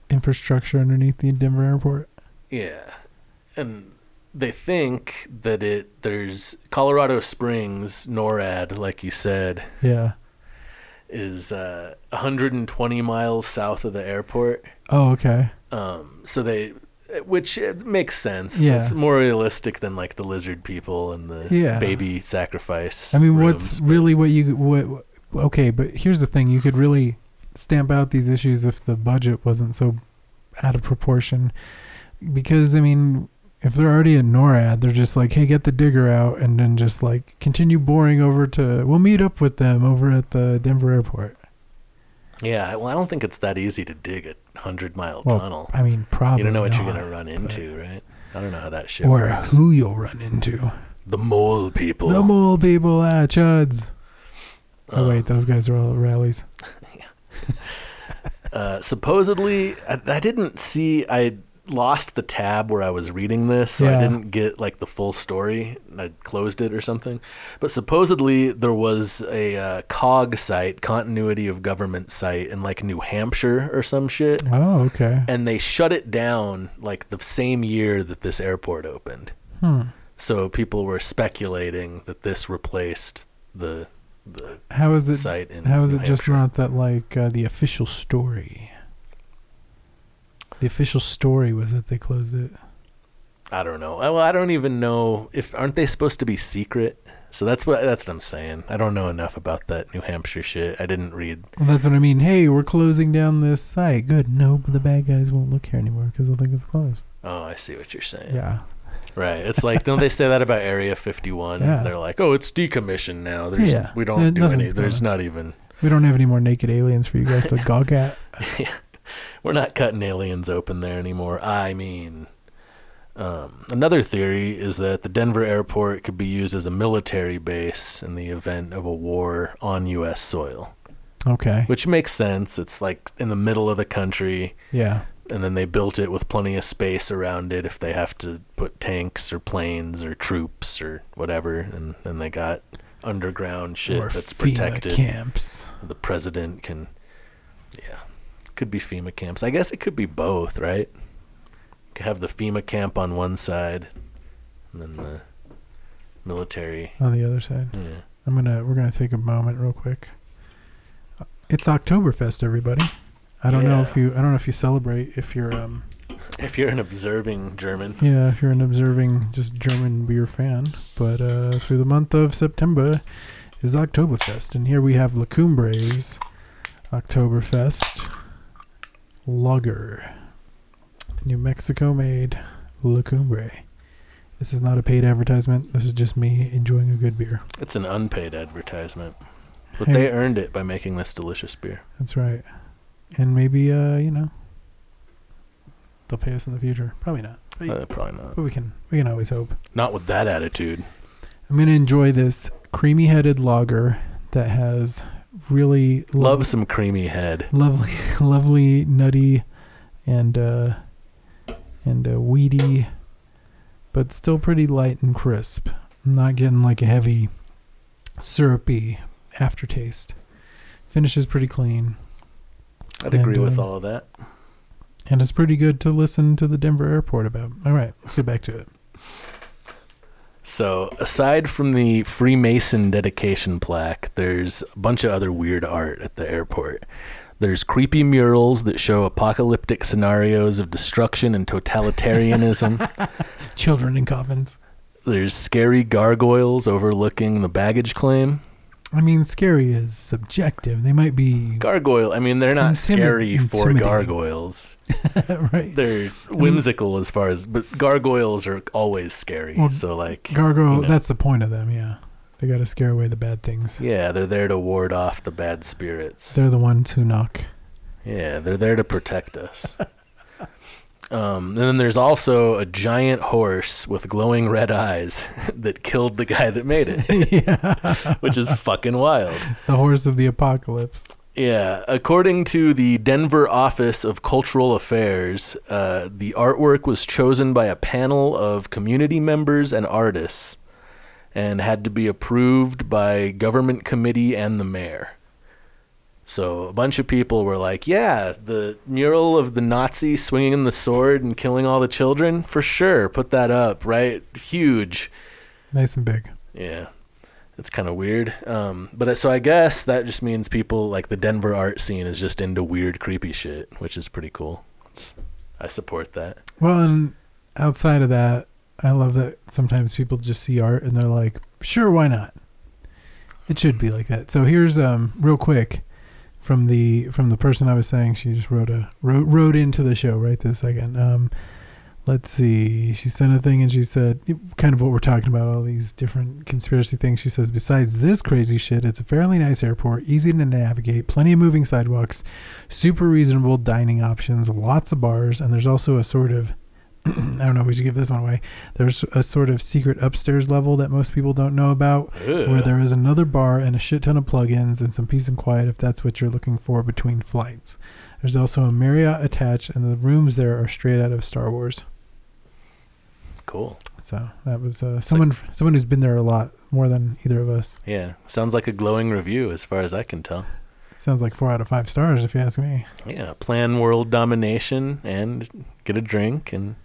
infrastructure underneath the Denver airport. Yeah. And they think that it there's Colorado Springs, NORAD, like you said, Yeah. is uh, 120 miles south of the airport. Oh, okay. Um, so they, which uh, makes sense. Yeah. It's more realistic than like the lizard people and the Yeah. baby sacrifice. I mean, rooms, what's really what you what? Okay, but here's the thing: you could really stamp out these issues if the budget wasn't so out of proportion. Because I mean, if they're already at NORAD, they're just like, "Hey, get the digger out," and then just like continue boring over to. We'll meet up with them over at the Denver airport. Yeah. Well, I don't think it's that easy to dig a hundred mile Well, tunnel. I mean, probably You don't know what you're gonna run into, right? I don't know how that shit or works. who you'll run into. The mole people. The mole people, ah, chuds. Oh Um, wait, those guys are all at rallies. (laughs) Uh, supposedly, I, I didn't see. I lost the tab where I was reading this, so I didn't get like the full story. I closed it or something. But supposedly, there was a uh, COG site, Continuity of Government site, in like New Hampshire or some shit, Oh, okay. and they shut it down like the same year that this airport opened. Hmm. So people were speculating that this replaced the the How is it? site in. How is New it just not that like uh, the official story? The official story was that they closed it. I don't know. Well, I don't even know if aren't they supposed to be secret. So that's what that's what I'm saying. I don't know enough about that New Hampshire shit. I didn't read. Well, that's what I mean. Hey, we're closing down this site. Good. No, but the bad guys won't look here anymore because they'll think it's closed. Oh, I see what you're saying. Yeah. Right. It's like don't they say that about Area 51? Yeah. They're like, "Oh, it's decommissioned now. There's Yeah. we don't do any. There's not even We don't have any more naked aliens for you guys to gawk at. (laughs) we're not cutting aliens open there anymore. I mean, Um, another theory is that the Denver airport could be used as a military base in the event of a war on U.S. soil, Okay. which makes sense. It's like in the middle of the country, Yeah. and then they built it with plenty of space around it if they have to put tanks or planes or troops or whatever, and then they got underground shit or that's FEMA protected. camps. The president can, yeah, could be FEMA camps. I guess it could be both, right? You Could have the FEMA camp on one side, and then the military. on the other side. Yeah. I'm gonna we're gonna take a moment real quick. It's Oktoberfest, everybody. I don't know if you I don't know if you celebrate if you're um If you're an observing German, yeah if you're an observing just German beer fan, but uh, through the month of September is Oktoberfest, and here we have La Cumbre's Oktoberfest Lager, New Mexico made La Cumbre. This is not a paid advertisement. This is just me enjoying a good beer. it's an unpaid advertisement, but Hey. they earned it by making this delicious beer. That's right. And maybe uh, you know, they'll pay us in the future. Probably not. But, Uh, probably not. but we can we can always hope. Not with that attitude. I'm gonna enjoy this creamy headed lager that has really Love some creamy head. lovely, (laughs) lovely nutty, and uh, and uh, weedy, but still pretty light and crisp. I'm not getting like a heavy, syrupy aftertaste. Finishes pretty clean. I'd And, agree with uh, all of that. And it's pretty good to listen to the Denver airport about. All right, let's get back to it. So, aside from the Freemason dedication plaque, there's a bunch of other weird art at the airport. There's creepy murals that show apocalyptic scenarios of destruction and totalitarianism. (laughs) Children in coffins. There's scary gargoyles overlooking the baggage claim. I mean, scary is subjective. They might be Gargoyle, I mean, they're not Intimi- scary for gargoyles. (laughs) right. They're whimsical as far as, but gargoyles are always scary. Well, so, like, Gargoyle. you know. That's the point of them. Yeah, they got to scare away the bad things. yeah, they're there to ward off the bad spirits. They're the ones who knock. Yeah, they're there to protect us. (laughs) Um, and then there's also a giant horse with glowing red eyes (laughs) that killed the guy that made it, (laughs) which is fucking wild. the horse of the apocalypse. Yeah, according to the Denver Office of Cultural Affairs, uh, the artwork was chosen by a panel of community members and artists and had to be approved by government committee and the mayor. So a bunch of people were like, "Yeah, the mural of the Nazi swinging the sword and killing all the children, for sure. Put that up, right? Huge." Nice and big. Yeah, it's kind of weird. Um, but so I guess that just means people like the Denver art scene is just into weird, creepy shit, which is pretty cool. It's, I support that. Well, and outside of that, I love that sometimes people just see art and they're like, "Sure, why not?" It should be like that. So here's um real quick from the from the person I was saying she just wrote a wrote wrote into the show right this second. Um, let's see. She sent a thing and she said kind of what we're talking about all these different conspiracy things. She says besides this crazy shit, it's a fairly nice airport, easy to navigate, plenty of moving sidewalks, super reasonable dining options, lots of bars, and there's also a sort of (clears throat) I don't know if we should give this one away. There's a sort of secret upstairs level that most people don't know about where there is another bar and a shit ton of plugins and some peace and quiet if that's what you're looking for between flights. There's also a Marriott attached, and the rooms there are straight out of Star Wars. cool. So that was uh, someone someone who's been there a lot more than either of us. Yeah, sounds like a glowing review as far as I can tell. Sounds like four out of five stars if you ask me. Yeah, plan world domination and get a drink and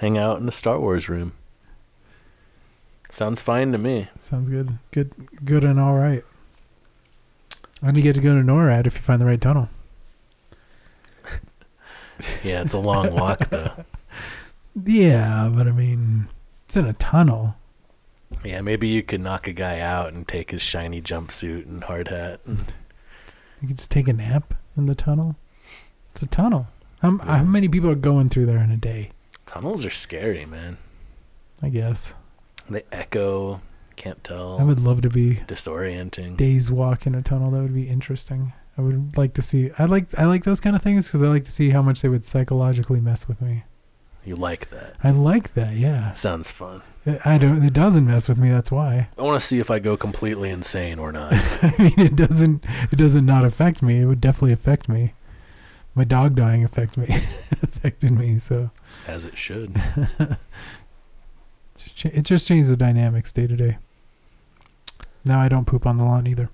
hang out in the Star Wars room. Sounds fine to me. Sounds good, good, good, and all right. And you get to go to NORAD if you find the right tunnel. (laughs) Yeah, it's a long walk though. (laughs) Yeah, but I mean, it's in a tunnel. Yeah, maybe you could knock a guy out and take his shiny jumpsuit and hard hat. And You could just take a nap in the tunnel. It's a tunnel. How, Yeah. how many people are going through there in a day? Tunnels are scary, man. I guess. They echo. Can't tell. I would love to be disorienting. days walk in a tunnel. That would be interesting. I would like to see. I like I like those kind of things because I like to see how much they would psychologically mess with me. You like that? I like that. Yeah. Sounds fun. I don't. It doesn't mess with me. That's why. I want to see if I go completely insane or not. (laughs) I mean, it doesn't. It doesn't not affect me. It would definitely affect me. My dog dying affect me. (laughs) affected me. So as it should. (laughs) just cha- it just changed the dynamics day to day. Now I don't poop on the lawn either.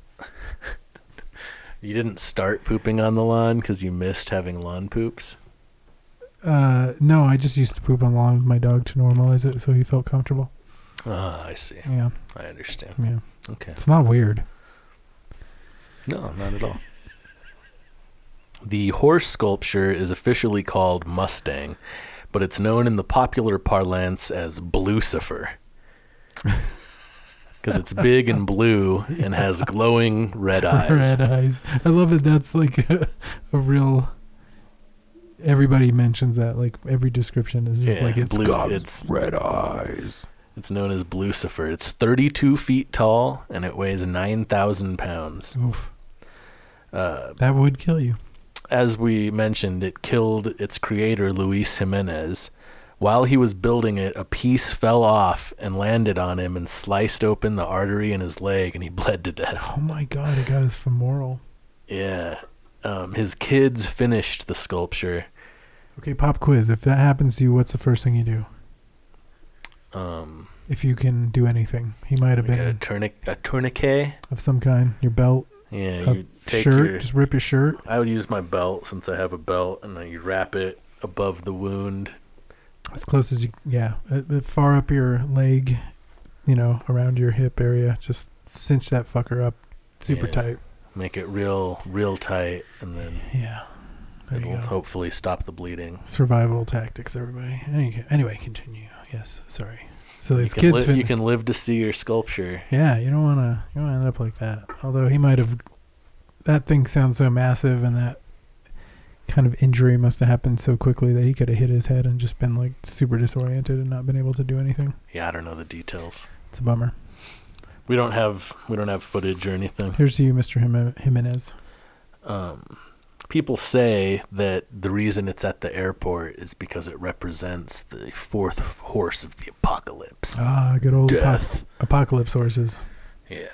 You didn't start pooping on the lawn because you missed having lawn poops. Uh, no, I just used to poop on the lawn with my dog to normalize it, so he felt comfortable. Ah, I see. Yeah, I understand. yeah. Okay. It's not weird. No, not at all. The horse sculpture is officially called Mustang, but it's known in the popular parlance as Blucifer. (laughs) Because it's big and blue and has glowing red (laughs) eyes. Red eyes. I love it. That's like a, (laughs) a real. Everybody mentions that. Like every description is just Yeah, like it's blue- got it's- red eyes. It's known as Blucifer. It's 32 feet tall and it weighs 9,000 pounds. Oof. Uh, That would kill you. As we mentioned, it killed its creator, Luis Jimenez. While he was building it, a piece fell off and landed on him and sliced open the artery in his leg, and he (laughs) bled to death. Oh my god! It got his femoral. Yeah. Um, his kids finished the sculpture. Okay, pop quiz. If that happens to you, what's the first thing you do? Um, If you can do anything, he might have like a, been tourniquet, a tourniquet. of some kind. Your belt, Yeah, you take shirt. your. Just rip your shirt. I would use my belt since I have a belt, and then you wrap it above the wound. as close as you yeah uh, uh, far up your leg you know around your hip area just cinch that fucker up super Yeah. tight Make it real, real tight, and then yeah there it'll hopefully stop the bleeding. survival tactics everybody Any, anyway continue yes sorry so can, kids li- fin- you can live to see your sculpture. yeah you don't want to you don't end up like that although he might have that thing sounds so massive and that kind of injury must have happened so quickly that he could have hit his head and just been like super disoriented and not been able to do anything Yeah, I don't know the details. it's a bummer We don't have we don't have footage or anything. here's to you mr jimenez Um, people say that the reason it's at the airport is because it represents the fourth horse of the apocalypse. Ah, good old Death. apocalypse horses. Yeah.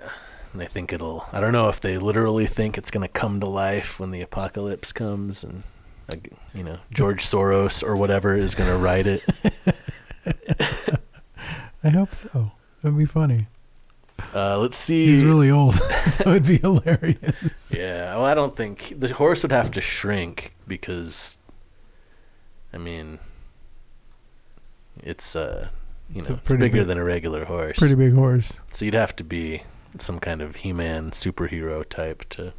And they think it'll. I don't know if they literally think it's going to come to life when the apocalypse comes and, like, you know, George Soros or whatever is going to write it. (laughs) I hope so. That'd be funny. Uh, let's see. He's really old, (laughs) so it'd be hilarious. Yeah. Well, I don't think. The horse would have to shrink because, I mean, it's, uh, you It's know, it's bigger big- than a regular horse. Pretty big horse. So you'd have to be some kind of He-Man superhero type to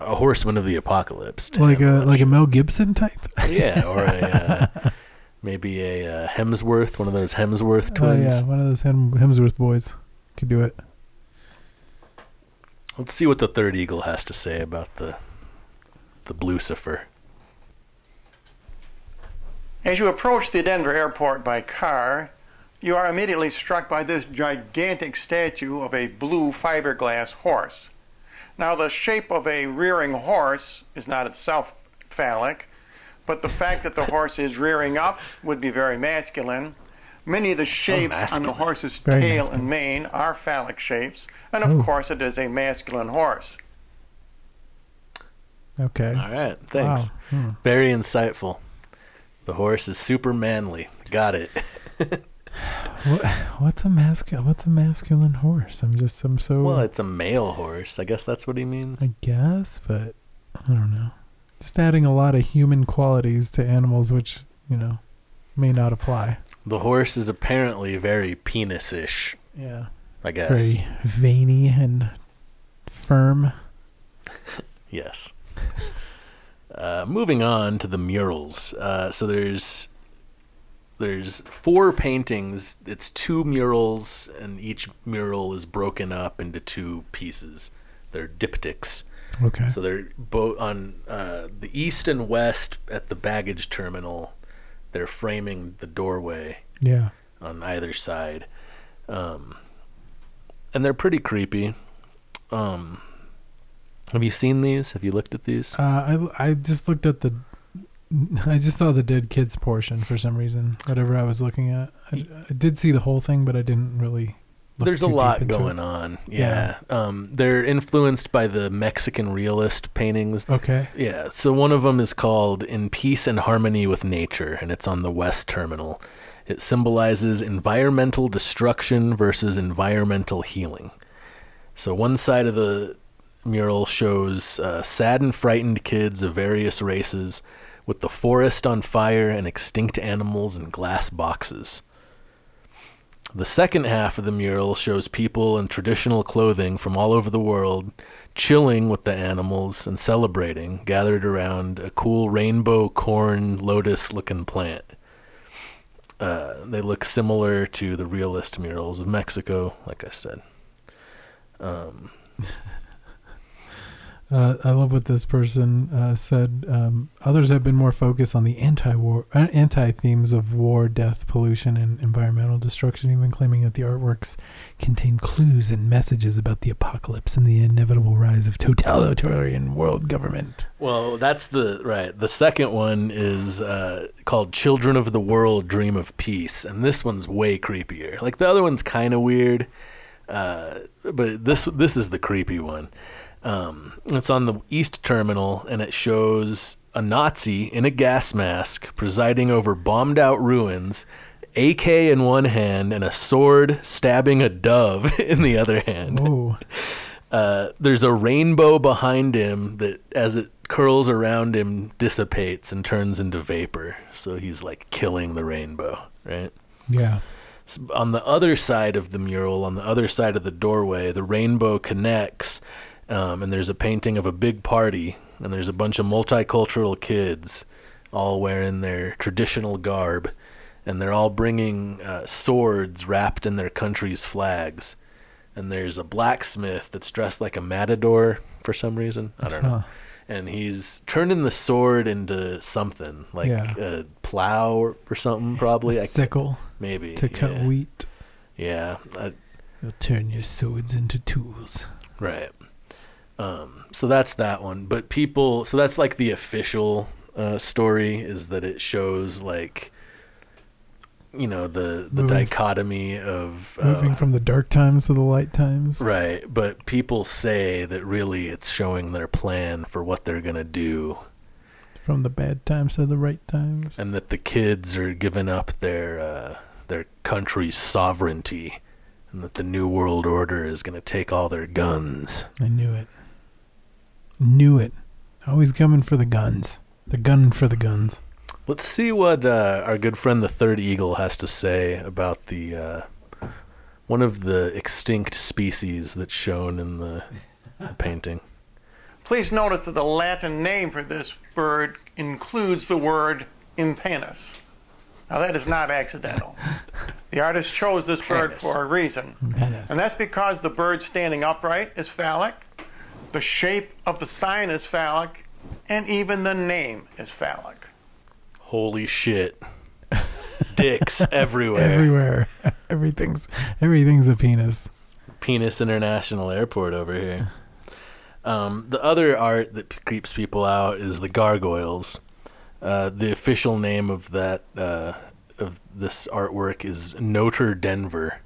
a horseman of the apocalypse. to Like a like a Mel Gibson type. (laughs) yeah, or a uh, maybe a uh, Hemsworth, one of those Hemsworth twins. Oh yeah, one of those Hem- Hemsworth boys could do it. Let's see what the third eagle has to say about the the Blucifer. As you approach the Denver airport by car, you are immediately struck by this gigantic statue of a blue fiberglass horse. Now, the shape of a rearing horse is not itself phallic, but the fact that the horse is rearing up would be very masculine. Many of the shapes on the horse's Very tail masculine. and mane are phallic shapes, and of Ooh. course, it is a masculine horse. Okay. All right, thanks. Wow. Hmm. Very insightful. The horse is super manly. Got it. What, what's a masculine? What's a masculine horse? I'm just I'm so. Well, it's a male horse. I guess that's what he means. I guess, but I don't know. Just adding a lot of human qualities to animals, which you know may not apply. The horse is apparently very penis-ish, Yeah. I guess. Very veiny and firm. (laughs) Yes. Uh, moving on to the murals. Uh, so there's there's four paintings. It's two murals, and each mural is broken up into two pieces. They're diptychs. Okay. So they're both on uh, the east and west at the baggage terminal. They're framing the doorway Yeah. on either side. Um, and they're pretty creepy. Um, have you seen these? Have you looked at these? Uh, I I just looked at the (laughs) I just saw the dead kids portion for some reason. Whatever I was looking at, I, I did see the whole thing, but I didn't really. There's a lot going it. on. Yeah. Um, they're influenced by the Mexican realist paintings. Okay. Yeah. So one of them is called In Peace and Harmony with Nature, and it's on the West Terminal. It symbolizes environmental destruction versus environmental healing. So one side of the mural shows uh, sad and frightened kids of various races with the forest on fire and extinct animals in glass boxes. The second half of the mural shows people in traditional clothing from all over the world chilling with the animals and celebrating, gathered around a cool rainbow corn lotus looking plant. Uh, they look similar to the realist murals of Mexico, like I said. Um, (laughs) Uh, I love what this person uh, said. Um, others have been more focused on the anti-war, uh, anti-themes of war, death, pollution, and environmental destruction, even claiming that the artworks contain clues and messages about the apocalypse and the inevitable rise of totalitarian world government. Well, that's the right. The second one is uh, called "Children of the World Dream of Peace," and this one's way creepier. Like the other one's kind of weird, uh, but this this is the creepy one. Um, it's on the East Terminal, and it shows a Nazi in a gas mask presiding over bombed out ruins. AK in one hand and a sword stabbing a dove (laughs) in the other hand (laughs) uh, there's a rainbow behind him that, as it curls around him, dissipates and turns into vapor. So he's like killing the rainbow, right? Yeah. S on the other side of the mural, on the other side of the doorway, the rainbow connects, um, and there's a painting of a big party, and there's a bunch of multicultural kids, all wearing their traditional garb, and they're all bringing uh, swords wrapped in their country's flags. And there's a blacksmith that's dressed like a matador for some reason. I don't know Huh. and he's turning the sword into something like Yeah. a plow or, or something probably A I, sickle maybe to cut yeah. wheat. yeah I, You'll turn your swords into tools. right um so that's that one but people so that's like the official uh story is that it shows like you know the the Moving- dichotomy of Moving uh, from the dark times to the light times. right but people say that really it's showing their plan for what they're gonna do From the bad times to the right times. and that the kids are giving up their uh, their country's sovereignty, and that the new world order is going to take all their guns. I knew it. Knew it. Always coming for the guns. They're gunning for the guns. Let's see what uh, our good friend the Third Eagle has to say about the uh, one of the extinct species that's shown in the, the painting. Please notice that the Latin name for this bird includes the word impanus. Now, that is not accidental. (laughs) The artist chose this bird Panus. for a reason, Menace. and that's because the bird standing upright is phallic, the shape of the sign is phallic, and even the name is phallic. Holy shit! Dicks (laughs) everywhere. everywhere. (laughs) Everything's everything's a penis. Penis International Airport over here. Um, the other art that p- creeps people out is the gargoyles. Uh, the official name of that uh, of this artwork is Notre Denver,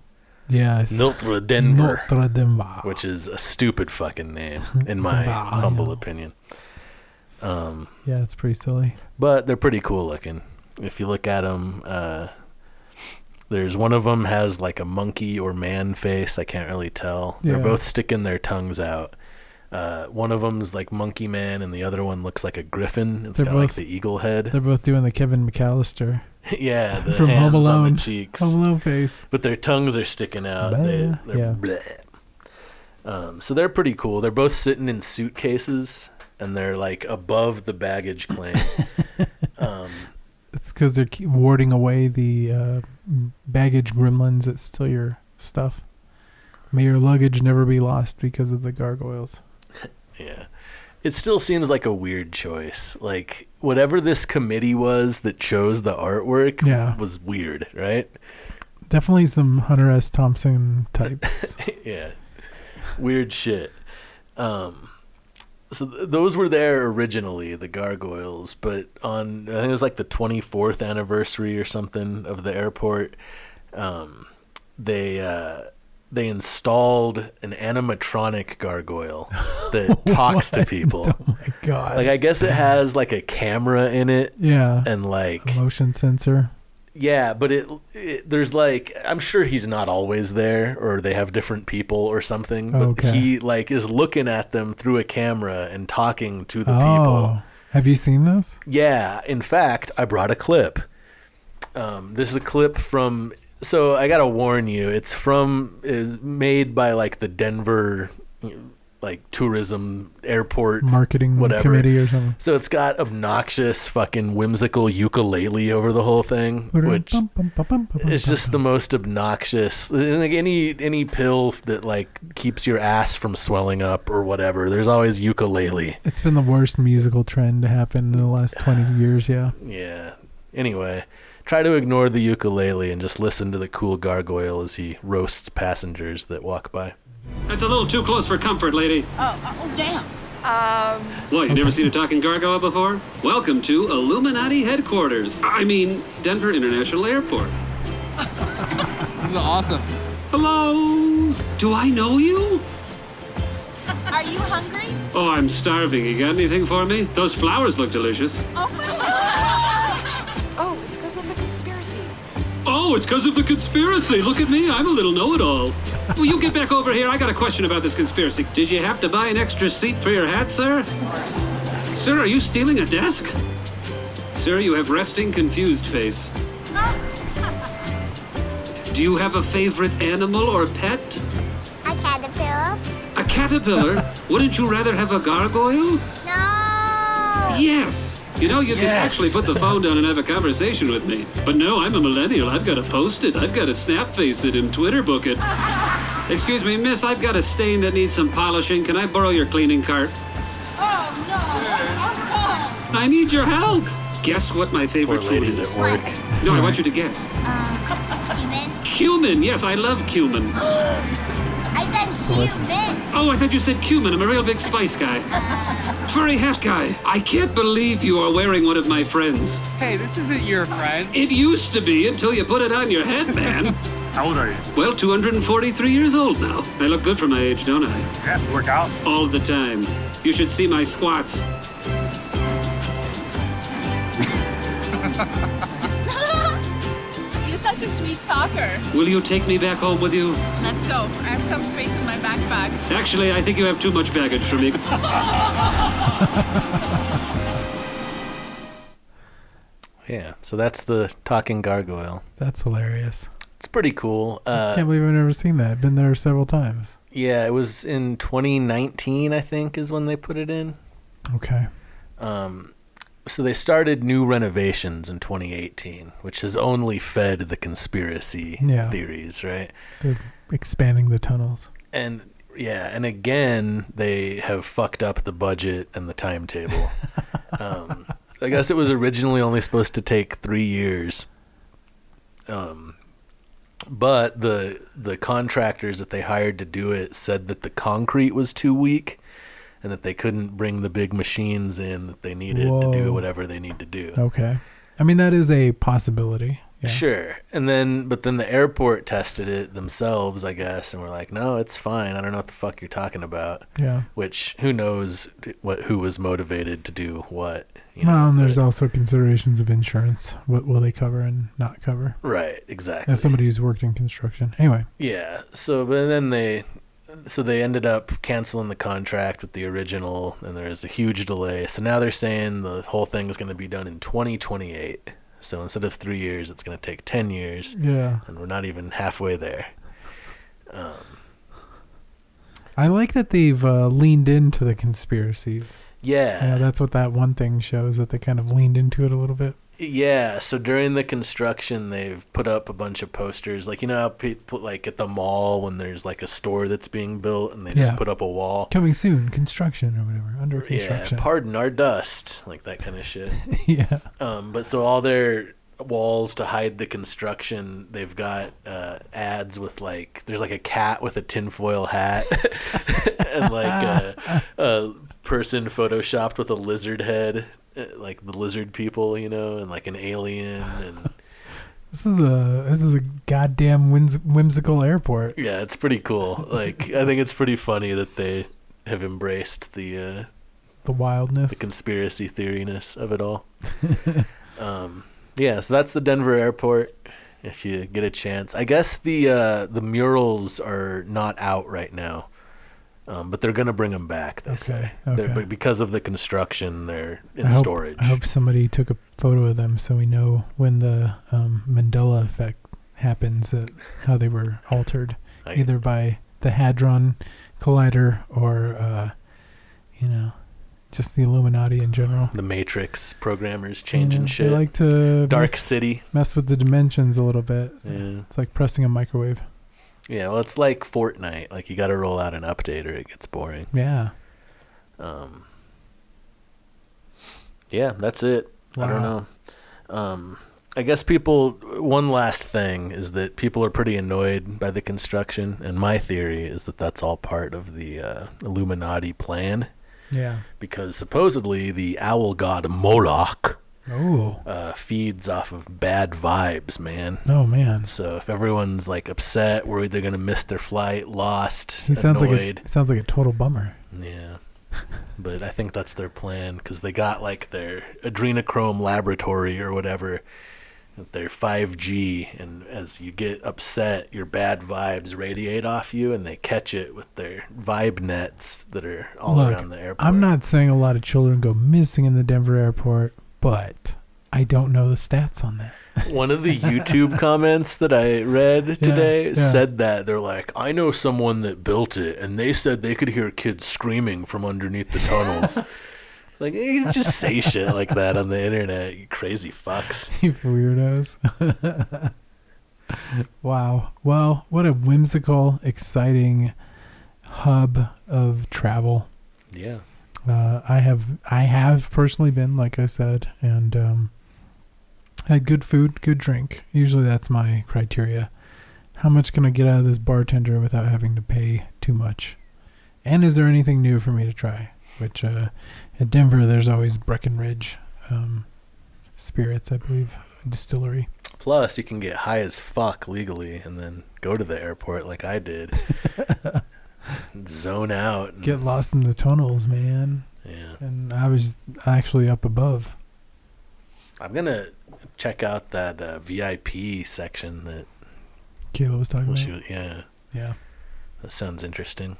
Yes. Notre Denver, Notre Dame. which is a stupid fucking name (laughs) in my humble opinion. Um, Yeah, it's pretty silly. but they're pretty cool looking. If you look at them, uh, there's one of them has like a monkey or man face. I can't really tell. They're both sticking their tongues out. Uh, one of them's like monkey man, and the other one looks like a griffin. It's They're got like both- the eagle head. They're both doing the Kevin McCallister (laughs) yeah, the from Home on Alone. the cheeks, Home Alone face. but their tongues are sticking out. Bleh. they're Yeah. bleh. Um, so they're pretty cool. They're both sitting in suitcases, and they're like above the baggage claim. (laughs) um, It's because they're warding away the uh, baggage gremlins that steal your stuff. May your luggage never be lost because of the gargoyles. Yeah. It still seems like a weird choice. Like whatever this committee was that chose the artwork Yeah. was weird, right? Definitely some Hunter S. Thompson types. (laughs) yeah. Weird shit. Um so th- those were there originally, the gargoyles, but on I think it was like the 24th anniversary or something of the airport, um, they uh, they installed an animatronic gargoyle (laughs) that talks to people. Oh my god. Like I guess it has like a camera in it yeah. and like motion sensor. yeah, but it, it there's like I'm sure he's not always there or they have different people or something, but Okay. he like is looking at them through a camera and talking to the oh. people. Have you seen this? Yeah, in fact, I brought a clip. Um, this is a clip from. So I gotta warn you, it's from is made by like the Denver, like tourism airport. Marketing Whatever. committee or something. So it's got obnoxious, fucking whimsical ukulele over the whole thing, which is just the most obnoxious. Like any any pill that like keeps your ass from swelling up or whatever. There's always ukulele. It's been the worst musical trend to happen in the last 20 years, yeah. Yeah. Anyway, try to ignore the ukulele and just listen to the cool gargoyle as he roasts passengers that walk by. That's a little too close for comfort, lady. Oh, uh, oh, damn. Um, what, you never seen a talking gargoyle before? Welcome to Illuminati headquarters. I mean, Denver International Airport. (laughs) This is awesome. Hello? Do I know you? Are you hungry? Oh, I'm starving. You got anything for me? Those flowers look delicious. Oh, it's because of the conspiracy. Oh, it's because of the conspiracy. Look at me. I'm a little know it all. Will you get back over here? I got a question about this conspiracy. Did you have to buy an extra seat for your hat, sir? Sir, are you stealing a desk? Sir, you have resting, confused face. (laughs) Do you have a favorite animal or pet? A caterpillar? A caterpillar? (laughs) Wouldn't you rather have a gargoyle? No! Yes. You know, you could Yes. actually put the phone down and have a conversation with me. But no, I'm a millennial. I've got to post it. I've got to snap face it and Twitter book it. Excuse me, miss, I've got a stain that needs some polishing. Can I borrow your cleaning cart? Oh no! I need your help. Guess what my Poor favorite food is? at work. No, I want you to guess. Human? Cumin. Yes, I love cumin. (gasps) (gasps) I said human! Oh, I thought you said cumin. I'm a real big spice guy. Furry hat guy. I can't believe you are wearing one of my friends. Hey, this isn't your friend. It used to be until you put it on your head, man. How old are you? Well, 243 years old now. I look good for my age, don't I? Yeah, you work out. All the time. You should see my squats. (laughs) You're such a sweet talker. Will you take me back home with you? Let's go. I have some space in my backpack. Actually, I think you have too much baggage for me. (laughs) Yeah, so that's the talking gargoyle. That's hilarious. It's pretty cool. Uh, Can't believe I've never seen that. I've Been there several times. yeah, it was in 2019, I think, is when they put it in. Okay. Um, so they started new renovations in 2018, which has only fed the conspiracy Yeah. theories, right? They're expanding the tunnels. And yeah, and again they have fucked up the budget and the timetable. (laughs) um, I guess it was originally only supposed to take three years. Um, but the the contractors that they hired to do it said that the concrete was too weak, and that they couldn't bring the big machines in that they needed to do whatever they need to do. Okay. I mean, that is a possibility. Yeah. Sure. And then, but then the airport tested it themselves, I guess, and we're like, no, it's fine. I don't know what the fuck you're talking about. Yeah. Which, who knows what who was motivated to do what? You well, and but- there's also considerations of insurance. What will they cover and not cover? right, exactly. As somebody who's worked in construction. Anyway. Yeah. So, but then they, so they ended up canceling the contract with the original, and there was a huge delay. So now they're saying the whole thing is going to be done in 2028. So instead of three years, it's going to take 10 years, Yeah. and we're not even halfway there. Um, I like that they've uh, leaned into the conspiracies. yeah. Yeah, that's what that one thing shows that they kind of leaned into it a little bit. Yeah, so during the construction, they've put up a bunch of posters, like you know, how people like at the mall when there's like a store that's being built, and they just Yeah. put up a wall. Coming soon, construction or whatever, under Yeah, construction. pardon our dust, like that kind of shit. (laughs) yeah. Um, but so all their walls to hide the construction, they've got uh, ads with like there's like a cat with a tinfoil hat (laughs) and like a, a person photoshopped with a lizard head, like the lizard people, you know, and like an alien, and (laughs) This is a this is a goddamn whims- whimsical airport. yeah, it's pretty cool. Like I think it's pretty funny that they have embraced the uh, The wildness, the conspiracy theoriness of it all. (laughs) um, yeah, so that's the Denver airport. If you get a chance, I guess the uh, the murals are not out right now, um, but they're gonna bring them back. They Okay, say, okay. but because of the construction, they're in I hope, storage. I hope somebody took a photo of them so we know when the um, Mandela effect happens, uh, how they were altered, I- either by the Hadron Collider or, uh, you know, just the Illuminati in general. the Matrix programmers You changing know, shit. They like to Dark mess, City. mess with the dimensions a little bit. Yeah. It's like pressing a microwave. Yeah, well, it's like Fortnite. Like you got to roll out an update or it gets boring. Yeah. Um, yeah, that's it. I don't know. Um, I guess people. One last thing is that people are pretty annoyed by the construction, and my theory is that that's all part of the uh, Illuminati plan, Yeah. because supposedly the owl god Moloch. Uh, feeds off of bad vibes, man. Oh man. So if everyone's like upset, worried they're gonna miss their flight, lost, He sounds like annoyed, a sounds like a total bummer. yeah. (laughs) but I think that's their plan because they got like their adrenochrome laboratory or whatever, their 5G, and as you get upset, your bad vibes radiate off you, and they catch it with their vibe nets that are all Look, around the airport. I'm not saying a lot of children go missing in the Denver airport, but I don't know the stats on that. (laughs) One of the (laughs) YouTube comments that I read today yeah. said that they're like, I know someone that built it, and they said they could hear kids screaming from underneath the tunnels. (laughs) like, you just say shit like that on the internet, you crazy fucks. You weirdos. wow. Well, what a whimsical, exciting hub of travel. Yeah. Uh, I have I have personally been, like I said, and um, had good food, good drink. Usually that's my criteria. How much can I get out of this bartender without having to pay too much? And is there anything new for me to try? Which uh, at Denver, there's always Breckenridge um, Spirits, I believe, distillery. Plus, you can get high as fuck legally and then go to the airport like I did. (laughs) Zone out. Get lost in the tunnels, man. yeah. And I was actually up above. I'm going to check out that uh, VIP section that Kayla was talking about. was- yeah, Yeah, that sounds interesting.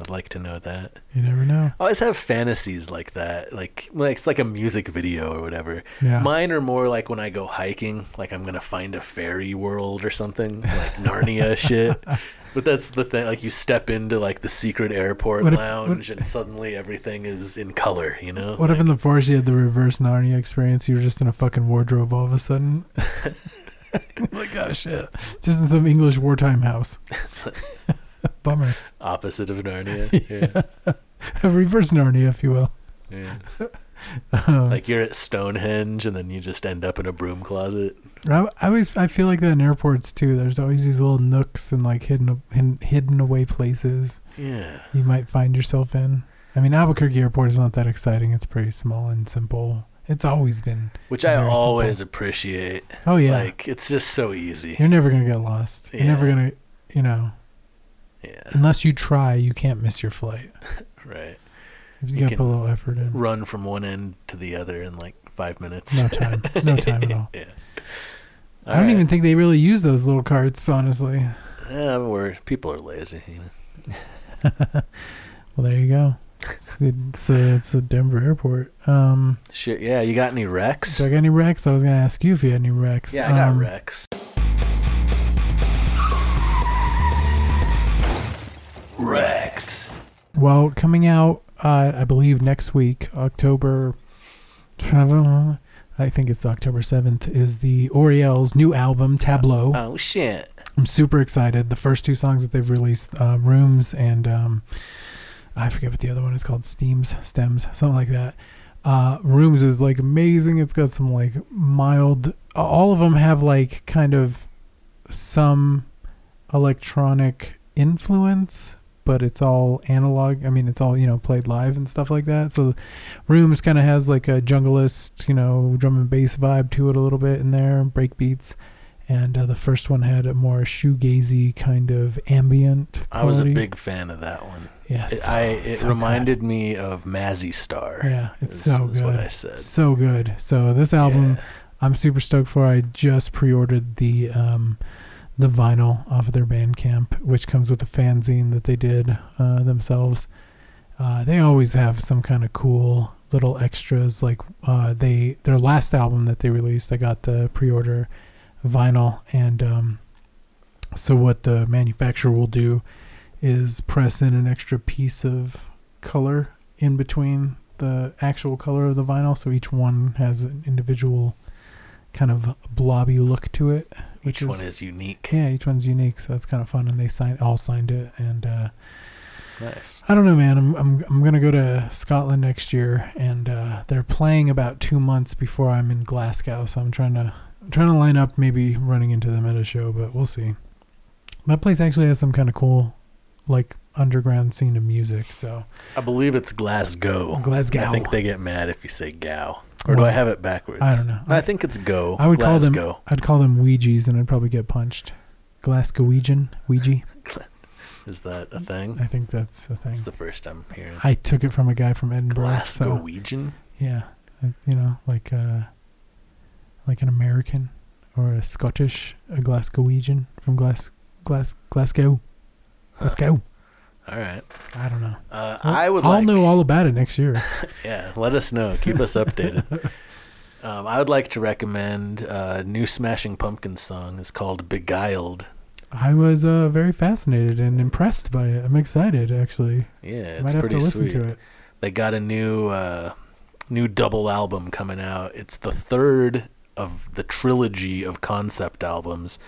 I'd like to know that. you never know. I always have fantasies like that, like like it's like a music video or whatever. Yeah. Mine are more like when I go hiking, like I'm gonna find a fairy world or something, like Narnia shit. (laughs) But that's the thing, like you step into like the secret airport What if- lounge and suddenly everything is in color, you know? What if in the forest you had the reverse Narnia experience? You were just in a fucking wardrobe all of a sudden. (laughs) (laughs) like, oh shit. Just in some English wartime house. (laughs) Bummer. Opposite of Narnia. Yeah. A reverse Narnia, if you will. yeah. Um, Like you're at Stonehenge and then you just end up in a broom closet. I, I always I feel like that in airports too. There's always these little nooks and like hidden hidden, hidden away places Yeah. you might find yourself in. I mean, Albuquerque Airport is not that exciting. It's pretty small and simple. It's always been. Which I Very simple. always appreciate. Oh yeah, Like it's just so easy. you're never gonna get lost. You're never gonna, you know, Yeah. unless you try, you can't miss your flight. (laughs) Right. You, You gotta put a little effort in. run from one end to the other in like five minutes. No time. No time at all. (laughs) yeah. I don't even think they really use those little carts, honestly. Yeah, we're people are lazy. You know? (laughs) Well, there you go. It's the, it's, a, it's a Denver airport. Um, Shit. Yeah. You got any wrecks? so I got any wrecks? I was gonna ask you if you had any wrecks. Yeah, I got Um, wrecks. Rex. Well, coming out, uh, I believe next week, October. I think it's October seventh. Is the Oriel's new album Tableau? Oh shit. I'm super excited. The first two songs that they've released, uh, Rooms and um, I forget what the other one is called, Steams, Stems, something like that. Uh, Rooms is like amazing. It's got some like mild. All of them have like kind of some electronic influence, but it's all analog. I mean, it's all you know played live and stuff like that. So, Rooms kind of has like a junglist, you know, drum and bass vibe to it a little bit in there, break beats. And uh, the first one had a more shoegazy kind of ambient. I was a big fan of that one. Yes, It, I it so reminded me of Mazzy Star. Yeah, it's is- so good. what I said. So good. So this album, Yeah. I'm super stoked for. I just pre-ordered the um, the vinyl off of their Bandcamp, which comes with a fanzine that they did uh, themselves. Uh, they always have some kind of cool little extras. Like uh, they their last album that they released, I got the pre-order vinyl, and um, so what the manufacturer will do is press in an extra piece of color in between the actual color of the vinyl, so each one has an individual kind of blobby look to it. Which Each one is unique. yeah, each one's unique, so that's kind of fun. And they signed all signed it, and uh, Nice. I don't know, man. I'm I'm I'm gonna go to Scotland next year, and uh, they're playing about two months before I'm in Glasgow. So I'm trying to I'm trying to line up, maybe running into them at a show, but we'll see. That place actually has some kind of cool, like underground scene of music. So I believe it's Glasgow. Glasgow. I think they get mad if you say gow. Or do Well, I have it backwards? I don't know. I think it's go. I would call them Glasgow. I'd call them Weegies, and I'd probably get punched. Glasgowian Ouija. (laughs) Is that a thing? I think that's a thing. It's the first I'm hearing. I took it from a guy from Edinburgh. So Glasgowian? yeah, I- you know, like uh, like an American or a Scottish, a Glasgowian from Glas Glas Glasgow. Glasgow. All right. I don't know. Uh, Well, I would I'll like, know all about it next year. (laughs) (laughs) Yeah, let us know. Keep us updated. (laughs) Um, I would like to recommend a new Smashing Pumpkins song. It's called "Beguiled." I was uh, very fascinated and impressed by it. I'm excited, actually. Yeah, Might it's have pretty to listen sweet. to it. They got a new uh, new double album coming out. It's the third of the trilogy of concept albums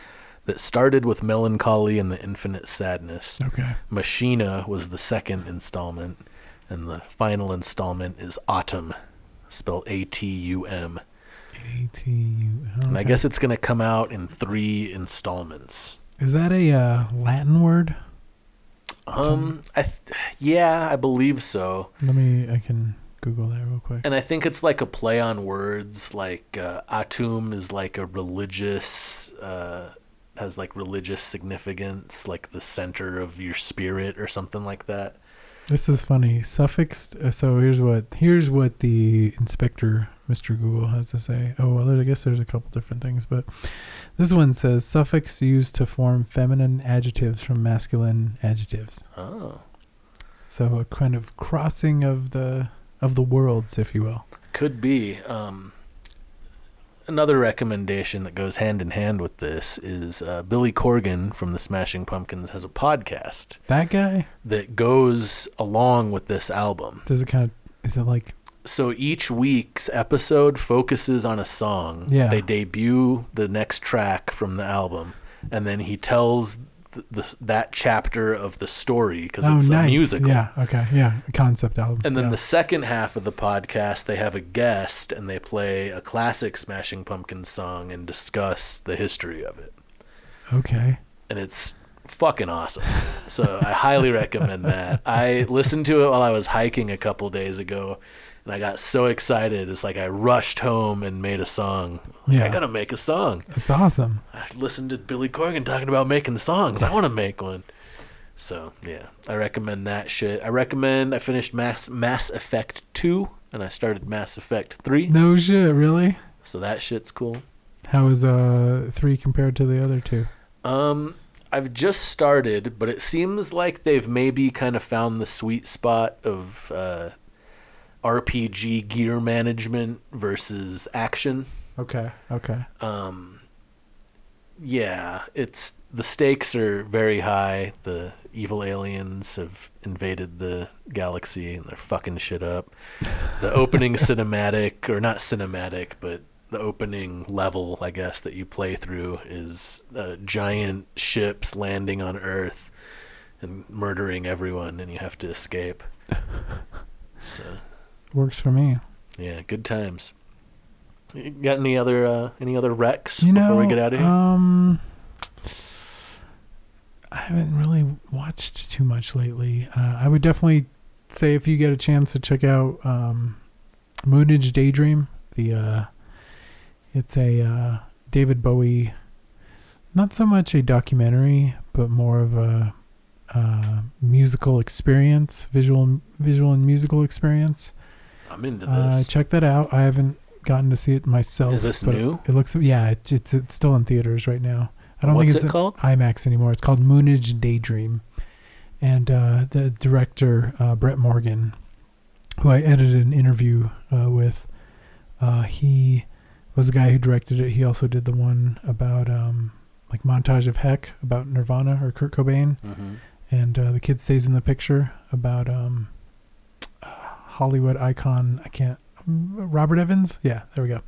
that started with Mellon Collie and the Infinite Sadness. Okay. Machina was the second installment, and the final installment is Atum, spelled A T U M. A T U M. And I guess it's gonna come out in three installments. Is that a uh, Latin word? Um, I th- yeah, I believe so. Let me. I can Google that real quick. And I think it's like a play on words. Like uh, Atum is like a religious, uh, has like religious significance, like the center of your spirit or something like that. This is funny. Suffixed. Uh, so here's what here's what the inspector, Mr. Google, has to say. Oh well, I guess there's a couple different things, but this one says suffix used to form feminine adjectives from masculine adjectives. Oh, So a kind of crossing of the of the worlds, if you will. could be. Um, another recommendation that goes hand in hand with this is uh, Billy Corgan from the Smashing Pumpkins has a podcast That guy that goes along with this album. does it kind of is it like so each week's episode focuses on a song. Yeah. They debut the next track from the album, and then he tells th- the, that chapter of the story because oh it's nice a musical. yeah okay yeah a concept album And then yeah. the second half of the podcast, they have a guest and they play a classic Smashing Pumpkins song and discuss the history of it. okay And it's fucking awesome. so I highly recommend that. I listened to it while I was hiking a couple days ago and I got so excited. It's like I rushed home and made a song. Like, Yeah. I gotta make a song. it's awesome. I listened to Billy Corgan talking about making songs. I want to make one. So yeah, I recommend that shit. I recommend. I finished Mass Mass Effect two, and I started Mass Effect three. No shit, really. So that shit's cool. How is uh three compared to the other two? Um, I've just started, but it seems like they've maybe kind of found the sweet spot of uh, RPG gear management versus action. Okay, okay. um yeah it's the stakes are very high the evil aliens have invaded the galaxy and they're fucking shit up the (laughs) opening cinematic or not cinematic but the opening level i guess that you play through is uh, giant ships landing on earth and murdering everyone and you have to escape (laughs) so Works for me. yeah good times you got any other uh, any other wrecks You before we get out of here um, I haven't really watched too much lately. Uh, I would definitely say if you get a chance to check out um, Moonage Daydream, the uh, it's a uh, David Bowie, not so much a documentary, but more of a uh, musical experience, visual, visual and musical experience. I'm into Uh, check that out. I haven't gotten to see it myself. Is this but new? It looks yeah, it, it's it's still in theaters right now. I don't What's think it's it called? IMAX anymore. It's called Moonage Daydream, and uh, the director uh, Brett Morgen, who I edited an interview uh, with, uh, he was the guy who directed it. He also did the one about um, like montage of Heck about Nirvana or Kurt Cobain, Mhm. and uh, the kid stays in the picture about um, uh, Hollywood icon. I can't. Robert Evans. Yeah, there we go.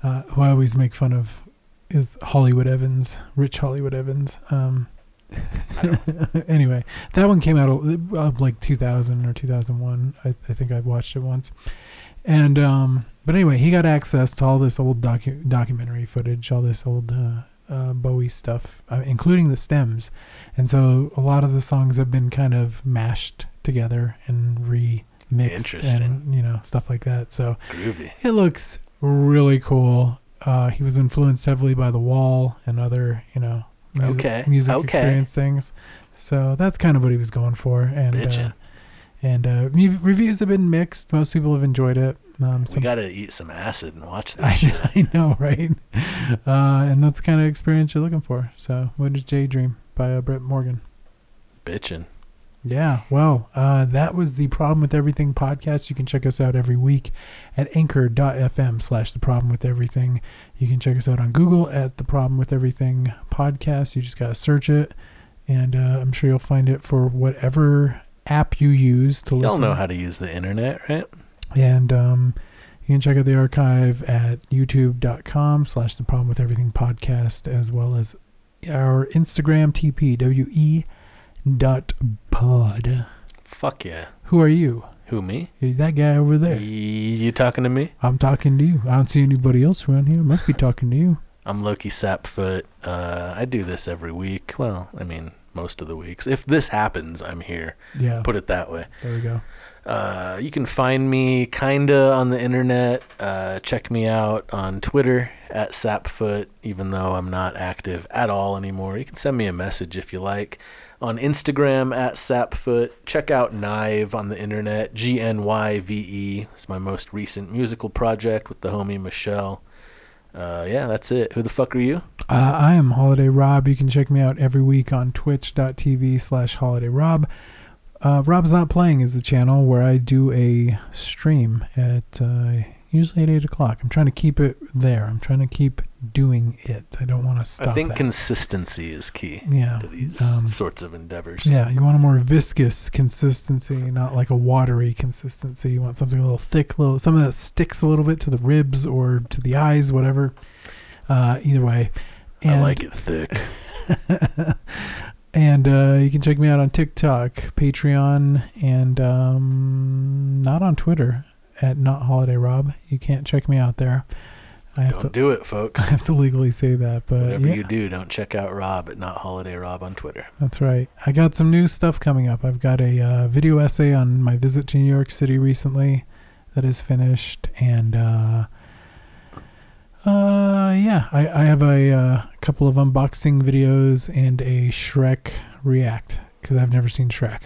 Uh, who I always make fun of is Hollywood Evans, Rich Hollywood Evans. Um, (laughs) anyway, that one came out uh, like 2000 or 2001. I, I think I watched it once. And um, but anyway, he got access to all this old docu- documentary footage, all this old uh, uh, Bowie stuff, uh, including the stems. And so a lot of the songs have been kind of mashed together and remixed Interesting. and you know stuff like that. So Groovy. it looks really cool. Uh, he was influenced heavily by The Wall and other, you know, music, Okay, music okay. experience things. So that's kind of what he was going for. And uh, and uh, reviews have been mixed. Most people have enjoyed it. Um, We gotta eat some acid and watch (laughs) this I. I know, right? (laughs) Uh, and that's the kind of experience you're looking for. So, what is J Dream by uh, Brett Morgen? Bitchin'. Yeah, well, uh, that was the Problem with Everything podcast. You can check us out every week at anchor.fm slash the problem with everything. You can check us out on Google at the Problem with Everything podcast. You just got to search it, and uh, I'm sure you'll find it for whatever app you use to Y'all listen. know how to use the internet, right? And um, you can check out the archive at youtube.com slash the problem with everything podcast, as well as our Instagram, TPWE dot pod. Fuck yeah. Who are you? Who me? That guy over there. You talking to me? I'm talking to you. I don't see anybody else around here. Must be talking to you. I'm Lowki Sapfoot. Uh, I do this every week. Well, I mean, most of the weeks. If this happens, I'm here. Yeah. Put it that way. There we go. Uh, you can find me kinda on the internet. Uh, check me out on Twitter at Sapfoot, even though I'm not active at all anymore. You can send me a message if you like. On Instagram at Sapfoot. Check out GNYVE on the internet. G N Y V E is my most recent musical project with the homie Michelle. Uh, yeah, that's it. Who the fuck are you? Uh, I am Holiday Rob. You can check me out every week on twitch.tv slash Holiday Rob. Uh, Rob's Not Playing is the channel where I do a stream at uh, usually at 8 o'clock. I'm trying to keep it there. I'm trying to keep doing it. I don't want to stop I think that. consistency is key Yeah, to these um, sorts of endeavors. Yeah, you want a more viscous consistency, not like a watery consistency. You want something a little thick, little something that sticks a little bit to the ribs or to the eyes, whatever. Uh, either way, I like it thick. (laughs) and uh, you can check me out on TikTok, Patreon, and um, not on Twitter at Not Holiday Rob. You can't check me out there. I have Don't to do it, folks. (laughs) I have to legally say that, but Whatever yeah. you do, don't check out Rob at Not Holiday Rob on Twitter. That's right. I got some new stuff coming up. I've got a uh, video essay on my visit to New York City recently that is finished, and uh, uh, yeah, I, I have a uh, couple of unboxing videos and a Shrek react because I've never seen Shrek.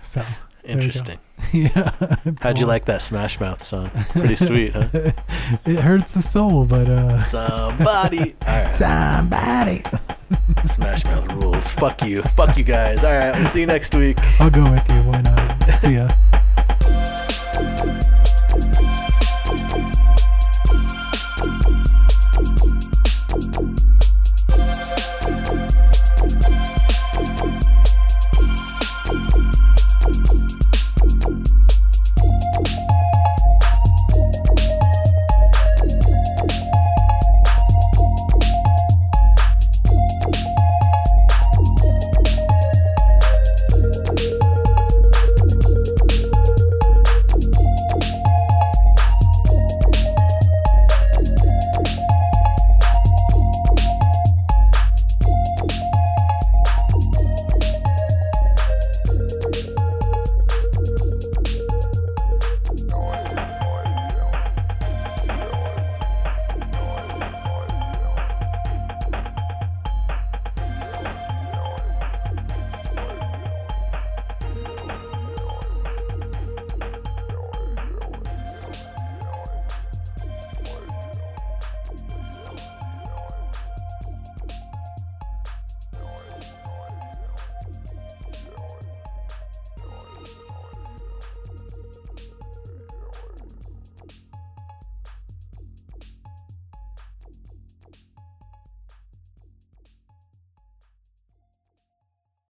So there you go. Interesting. (laughs) (laughs) yeah. How'd you like that Smash Mouth song? Pretty sweet, huh? (laughs) it hurts the soul, but uh, Somebody. All right. somebody. Smash Mouth rules. Fuck you. Fuck you guys. All right. We'll see you next week. I'll go with you. Why not? See ya.